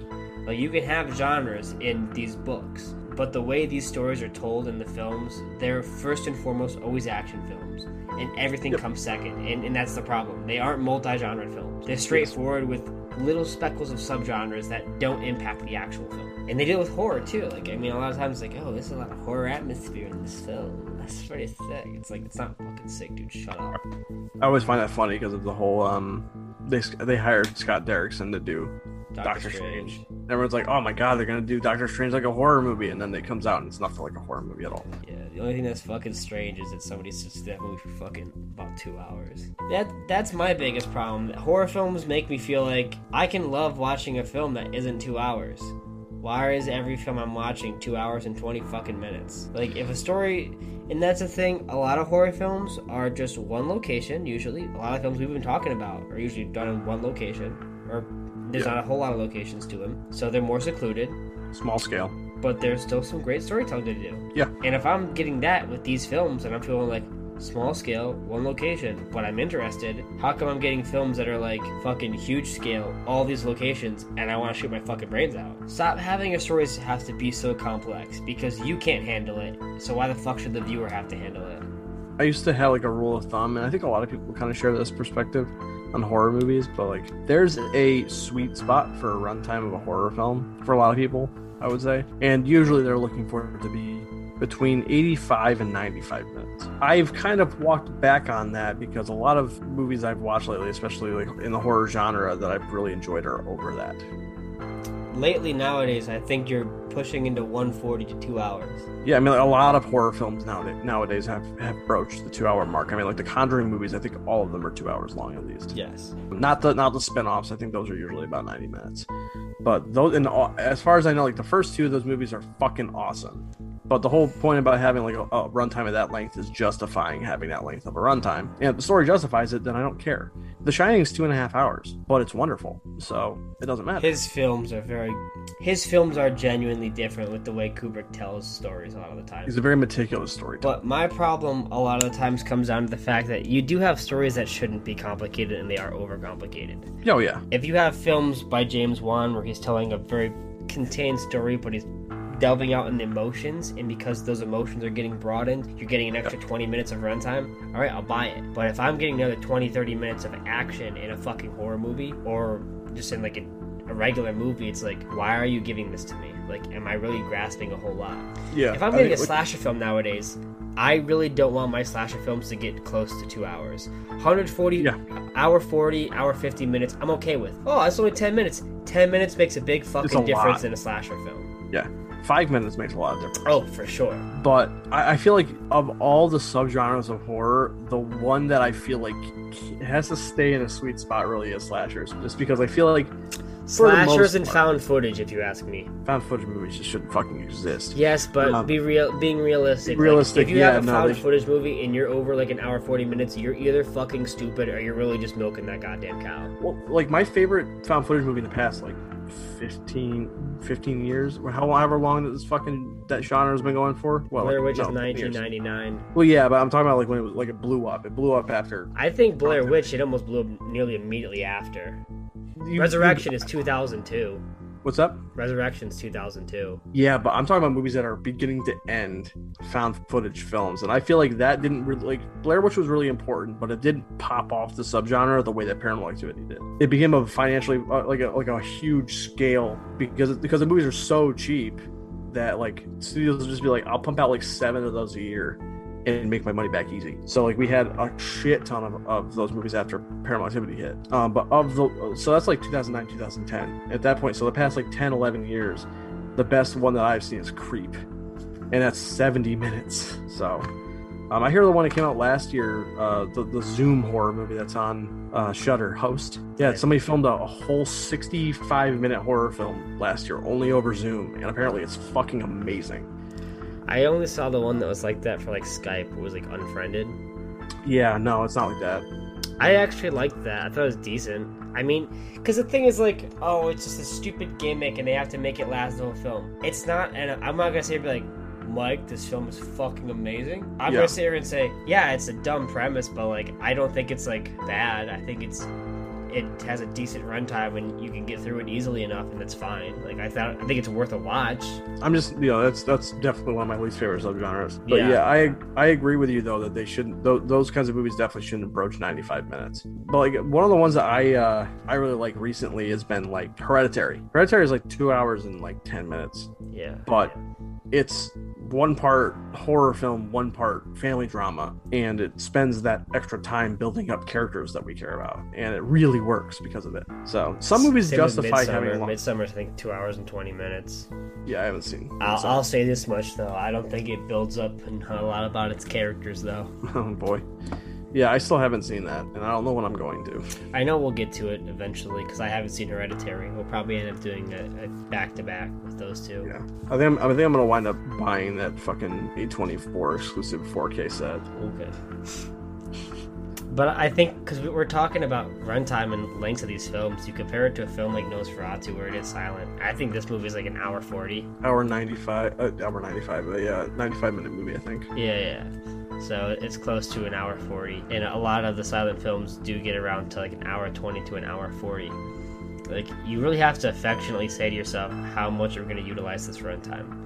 Like you can have genres in these books, but the way these stories are told in the films, they're first and foremost always action films, and everything Yep. comes second. And, and that's the problem. They aren't multi-genre films. They're straightforward with little speckles of subgenres that don't impact the actual film. And they deal with horror too. Like I mean, a lot of times, like oh, there's a lot of horror atmosphere in this film. That's pretty sick. It's like it's not fucking sick, dude. Shut up. I always find that funny because of the whole um, they they hired Scott Derrickson to do Doctor, Doctor Strange. Strange. Everyone's like, oh my god, they're gonna do Doctor Strange like a horror movie, and then it comes out and it's nothing like a horror movie at all. Yeah, the only thing that's fucking strange is that somebody sits that movie for fucking about two hours. That that's my biggest problem. Horror films make me feel like I can love watching a film that isn't two hours. Why is every film I'm watching two hours and twenty fucking minutes? Like if a story and that's the thing, a lot of horror films are just one location, usually. A lot of films we've been talking about are usually done in one location. Or there's Yeah. not a whole lot of locations to them. So they're more secluded Small scale. but there's still some great storytelling to do. Yeah. And if I'm getting that with these films and I'm feeling like small scale, one location, but I'm interested, how come I'm getting films that are like fucking huge scale, all these locations, and I want to shoot my fucking brains out? Stop having your stories have to be so complex because you can't handle it. So why the fuck should the viewer have to handle it? I used to have like a rule of thumb, and I think a lot of people kind of share this perspective on horror movies, but like there's a sweet spot for a runtime of a horror film for a lot of people, I would say. And usually they're looking for it to be between 85 and 95 minutes. I've kind of walked back on that because a lot of movies I've watched lately, especially like in the horror genre that I've really enjoyed are over that. Lately nowadays, I think you're pushing into 140 to two hours. Yeah, I mean, like, a lot of horror films nowadays nowadays have have broached the two hour mark. I mean, like the Conjuring movies, I think all of them are two hours long at least. Yes. Not the not the spin-offs. I think those are usually about ninety minutes. But those, and all- as far as I know, like the first two of those movies are fucking awesome. But the whole point about having like a, a runtime of that length is justifying having that length of a runtime. And if the story justifies it, then I don't care. The Shining is two and a half hours, but it's wonderful, so it doesn't matter. His films are very. His films are genuinely different with the way Kubrick tells stories a lot of the time. He's a very meticulous storyteller. But my problem a lot of the times comes down to the fact that you do have stories that shouldn't be complicated and they are overcomplicated. Oh yeah, If you have films by James Wan where he's telling a very contained story, but he's delving out in the emotions, and because those emotions are getting broadened, you're getting an extra 20 minutes of runtime, all right, I'll buy it. But if I'm getting another 20, 30 minutes of action in a fucking horror movie, or just in like a, a regular movie, it's like, why are you giving this to me? Like, am I really grasping a whole lot? yeah. If I'm I getting a think, like, slasher film nowadays, I really don't want my slasher films to get close to two hours. 140, Yeah. hour 40, hour 50 minutes, I'm okay with. Oh, that's only 10 minutes. 10 minutes makes a big fucking a difference lot. in a slasher film. yeah, five minutes makes a lot of difference. Oh, for sure. but I, I feel like of all the subgenres of horror, the one that I feel like has to stay in a sweet spot really is slashers, just because I feel like Slashers and part. found footage, if you ask me. found footage movies just shouldn't fucking exist. Yes, but Um, be real. Being realistic. like, realistic, if you yeah, have a no, found footage movie and you're over like an hour 40 minutes, you're either fucking stupid or you're really just milking that goddamn cow. Well, like my favorite found footage movie in the past like 15, 15 years, or however long that this fucking that genre has been going for. Well, Blair like, Witch is no, years. 1999. Well, yeah, but I'm talking about like when it was like it blew up. It blew up after I think Blair Witch it almost blew up nearly immediately after. you- Resurrection is 2002. What's up? Resurrection's 2002. Yeah, but I'm talking about movies that are beginning to end found footage films, and I feel like that didn't really like Blair Witch was really important, but it didn't pop off the subgenre the way that Paranormal Activity did. It became a financially uh, like a like a huge scale because because the movies are so cheap that like studios will just be like, I'll pump out like seven of those a year and make my money back easy. So like we had a shit ton of, of those movies after Paranormal Activity hit. Um, but of the so that's like 2009 2010 at that point. So the past like 10 11 years, the best one that I've seen is Creep, and that's 70 (laughs) minutes. So um, I hear the one that came out last year, uh, the the Zoom horror movie that's on uh, Shudder Host. Yeah, somebody filmed a, a whole 65 minute horror film last year only over Zoom, and apparently it's fucking amazing. I only saw the one that was like that for like Skype. It was like unfriended. Yeah, no, it's not like that. I actually liked that. I thought it was decent. I mean, because the thing is like, oh, it's just a stupid gimmick, and they have to make it last the whole film. It's not, and I'm not gonna say be like, Mike, this film is fucking amazing. I'm Yeah. gonna sit here and say, yeah, it's a dumb premise, but like, I don't think it's like bad. I think it's it has a decent runtime and you can get through it easily enough, and that's fine. Like, I thought, I think it's worth a watch. I'm just, you know, that's that's definitely one of my least favorite subgenres. But Yeah. yeah, I I agree with you though that they shouldn't. Th- those kinds of movies definitely shouldn't approach 95 minutes. But like one of the ones that I uh I really like recently has been like Hereditary. Hereditary is like two hours and like 10 minutes, Yeah, but it's one part horror film, one part family drama, and it spends that extra time building up characters that we care about, and it really works because of it. So some movies Same justify having long. Midsommar's I think two hours and twenty minutes. Yeah, I haven't seen. I'll, I'll say this much though, I don't think it builds up a lot about its characters though. (laughs) Oh boy. Yeah, I still haven't seen that, and I don't know when I'm going to. I know we'll get to it eventually because I haven't seen Hereditary. We'll probably end up doing a back to back with those two. Yeah, I think I'm, I think I'm gonna wind up buying that fucking A24 exclusive 4K set. Okay. But I think because we're talking about runtime and lengths of these films, you compare it to a film like Nosferatu where it is silent. I think this movie is like an hour forty. Hour 95, uh, hour 95, uh, yeah, 95 minute movie, I think. Yeah, yeah. So it's close to an hour 40. And a lot of the silent films do get around to like an hour 20 to an hour 40. Like, you really have to affectionately say to yourself how much you're going to utilize this runtime.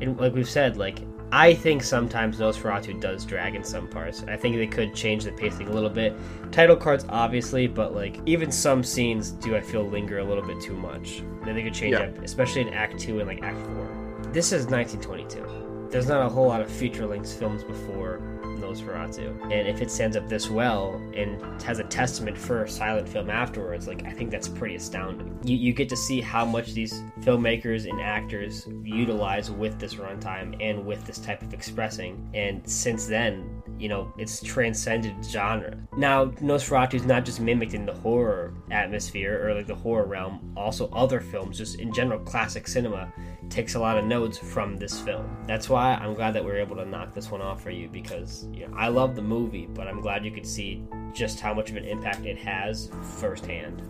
And like we've said, like, I think sometimes Nosferatu does drag in some parts. I think they could change the pacing a little bit. Title cards, obviously, but like, even some scenes do, I feel, linger a little bit too much. Then they could change Yeah. up, especially in Act 2 and like Act 4. This is 1922 there's not a whole lot of feature length films before Nosferatu. And if it stands up this well and has a testament for silent film afterwards, like I think that's pretty astounding. You, you get to see how much these filmmakers and actors utilize with this runtime and with this type of expressing. And since then, you know, it's transcended genre. Now, Nosferatu is not just mimicked in the horror atmosphere or like the horror realm, also other films, just in general, classic cinema takes a lot of notes from this film. That's why I'm glad that we are able to knock this one off for you because you know, I love the movie, but I'm glad you could see just how much of an impact it has firsthand.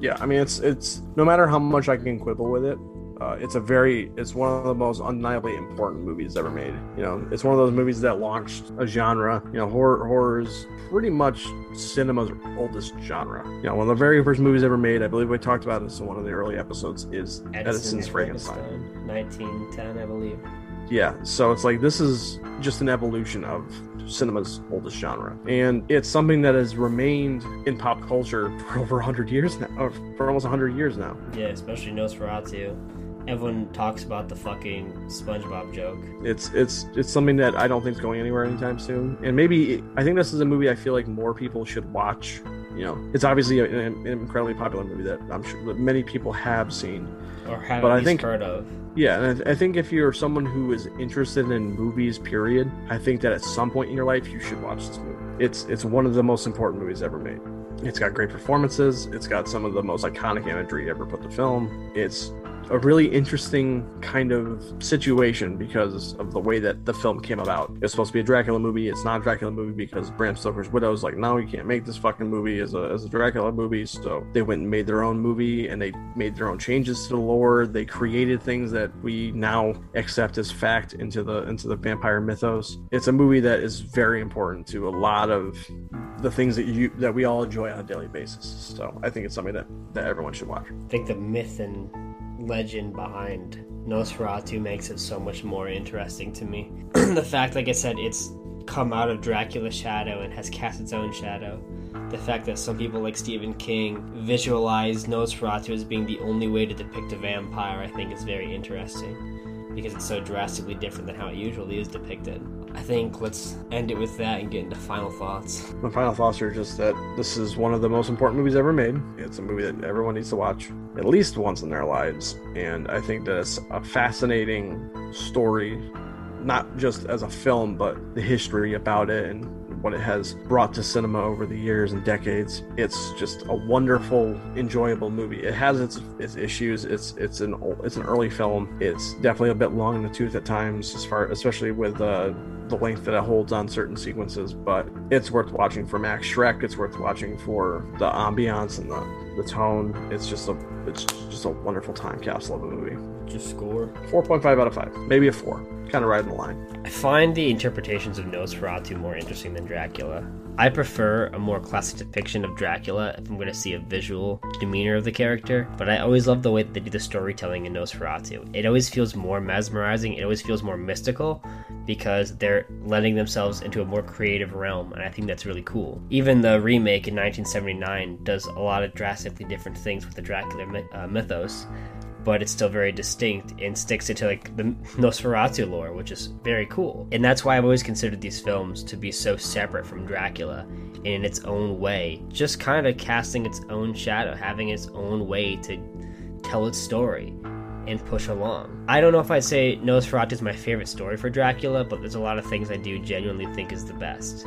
Yeah, I mean it's it's no matter how much I can quibble with it, uh, it's a very it's one of the most undeniably important movies ever made you know? It's one of those movies that launched a genre you know horror horror is pretty much cinema's oldest genre. You know one of the very first movies ever made i believe we talked about this in one of the early episodes is Edison's, edison's frankenstein. 1910 i believe. Yeah so it's like this is just an evolution of cinema's oldest genre. And it's something that has remained in pop culture (laughs) for over 100 years now or for almost 100 years now. Yeah especially nosferatu everyone talks about the fucking SpongeBob joke. It's it's it's something that I don't think is going anywhere anytime soon. And maybe I think this is a movie I feel like more people should watch. You know, it's obviously an, an incredibly popular movie that I'm sure that many people have seen or have but I think, heard of. Yeah, and I, I think if you're someone who is interested in movies, period, I think that at some point in your life you should watch this movie. It's it's one of the most important movies ever made. It's got great performances. It's got some of the most iconic imagery ever put to film. It's a really interesting kind of situation because of the way that the film came about. It's supposed to be a Dracula movie. It's not a Dracula movie because Bram Stoker's widow's like, no, you can't make this fucking movie as a, as a Dracula movie. So they went and made their own movie and they made their own changes to the lore. They created things that we now accept as fact into the into the vampire mythos. It's a movie that is very important to a lot of the things that you that we all enjoy on a daily basis. So I think it's something that that everyone should watch. I think the myth and legend behind Nosferatu makes it so much more interesting to me. (clears throat) the fact, like I said, it's come out of Dracula's shadow and has cast its own shadow. The fact that some people like Stephen King visualize Nosferatu as being the only way to depict a vampire, I think is very interesting because it's so drastically different than how it usually is depicted. I think let's end it with that and get into final thoughts. My final thoughts are just that this is one of the most important movies ever made. It's a movie that everyone needs to watch at least once in their lives, and I think that it's a fascinating story, not just as a film, but the history about it and what it has brought to cinema over the years and decades. It's just a wonderful, enjoyable movie. It has its its issues. It's it's an it's an early film. It's definitely a bit long in the tooth at times, as far especially with uh, the length that it holds on certain sequences. But it's worth watching for Max Schreck. It's worth watching for the ambiance and the the tone. It's just a it's just a wonderful time capsule of a movie. Just score 4.5 out of 5, maybe a 4 kind of in the line. I find the interpretations of Nosferatu more interesting than Dracula. I prefer a more classic depiction of Dracula if I'm going to see a visual demeanor of the character, but I always love the way that they do the storytelling in Nosferatu. It always feels more mesmerizing, it always feels more mystical because they're letting themselves into a more creative realm, and I think that's really cool. Even the remake in 1979 does a lot of drastically different things with the Dracula uh, mythos but it's still very distinct and sticks it to like the Nosferatu lore, which is very cool. And that's why I've always considered these films to be so separate from Dracula in its own way, just kind of casting its own shadow, having its own way to tell its story and push along. I don't know if I'd say Nosferatu is my favorite story for Dracula, but there's a lot of things I do genuinely think is the best.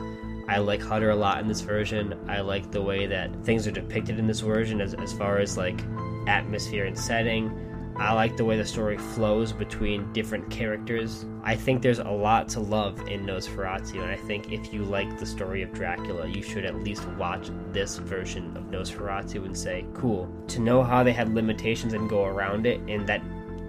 I like Hutter a lot in this version. I like the way that things are depicted in this version as, as far as like atmosphere and setting. I like the way the story flows between different characters. I think there's a lot to love in Nosferatu, and I think if you like the story of Dracula, you should at least watch this version of Nosferatu and say, cool. To know how they had limitations and go around it, and that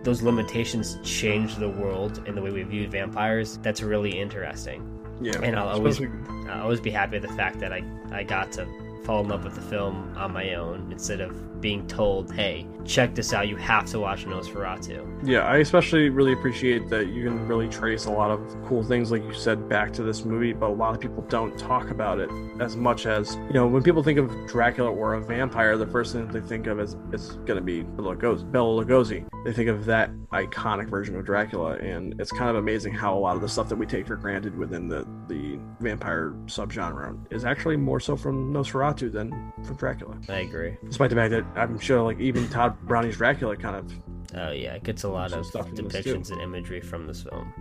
those limitations changed the world and the way we view vampires, that's really interesting. Yeah. And I'll always, I'll always be happy with the fact that I, I got to fall in love with the film on my own instead of being told, "Hey, check this out. You have to watch Nosferatu." Yeah, I especially really appreciate that you can really trace a lot of cool things, like you said, back to this movie. But a lot of people don't talk about it as much as you know. When people think of Dracula or a vampire, the first thing they think of is is going to be Bela Lugosi. They think of that iconic version of Dracula, and it's kind of amazing how a lot of the stuff that we take for granted within the the vampire subgenre is actually more so from Nosferatu than from Dracula. I agree. Despite the fact that I'm sure, like even Tod Browning's Dracula kind of. Oh yeah, it gets a lot of depictions and imagery from this film.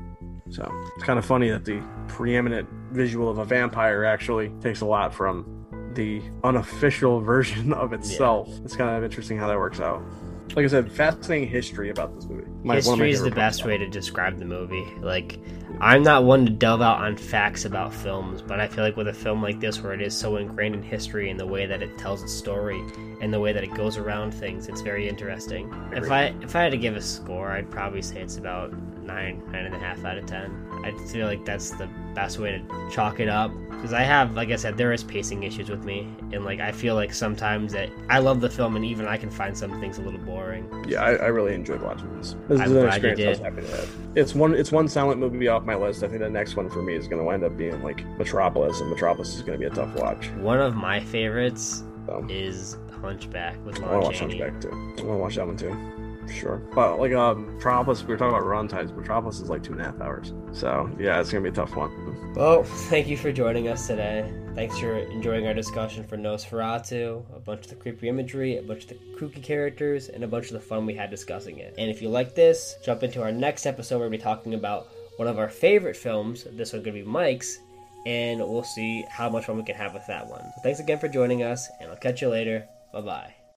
So it's kind of funny that the preeminent visual of a vampire actually takes a lot from the unofficial (laughs) version of itself. Yeah. It's kind of interesting how that works out like I said, fascinating history about this movie. My, history is the best way to describe the movie. Like, I'm not one to delve out on facts about films, but I feel like with a film like this, where it is so ingrained in history and the way that it tells a story and the way that it goes around things, it's very interesting. If I if I had to give a score, I'd probably say it's about nine nine and a half out of ten. I feel like that's the best way to chalk it up because I have, like I said, there is pacing issues with me, and like I feel like sometimes that I love the film, and even I can find some things a little boring. Yeah, I, I really enjoyed watching this. This is an experience I was happy to have. It's one, it's one silent movie off my list. I think the next one for me is going to wind up being like Metropolis, and Metropolis is going to be a tough watch. One of my favorites so. is Hunchback with Lon I want to watch Hunchback too. I want to watch that one too. Sure. But like um Metropolis, we were talking about run times. Metropolis is like two and a half hours. So yeah, it's gonna be a tough one. Well, thank you for joining us today. Thanks for enjoying our discussion for Nosferatu, a bunch of the creepy imagery, a bunch of the kooky characters, and a bunch of the fun we had discussing it. And if you like this, jump into our next episode where we'll be talking about one of our favorite films. This one's gonna be Mike's, and we'll see how much fun we can have with that one. So thanks again for joining us, and I'll catch you later. Bye bye.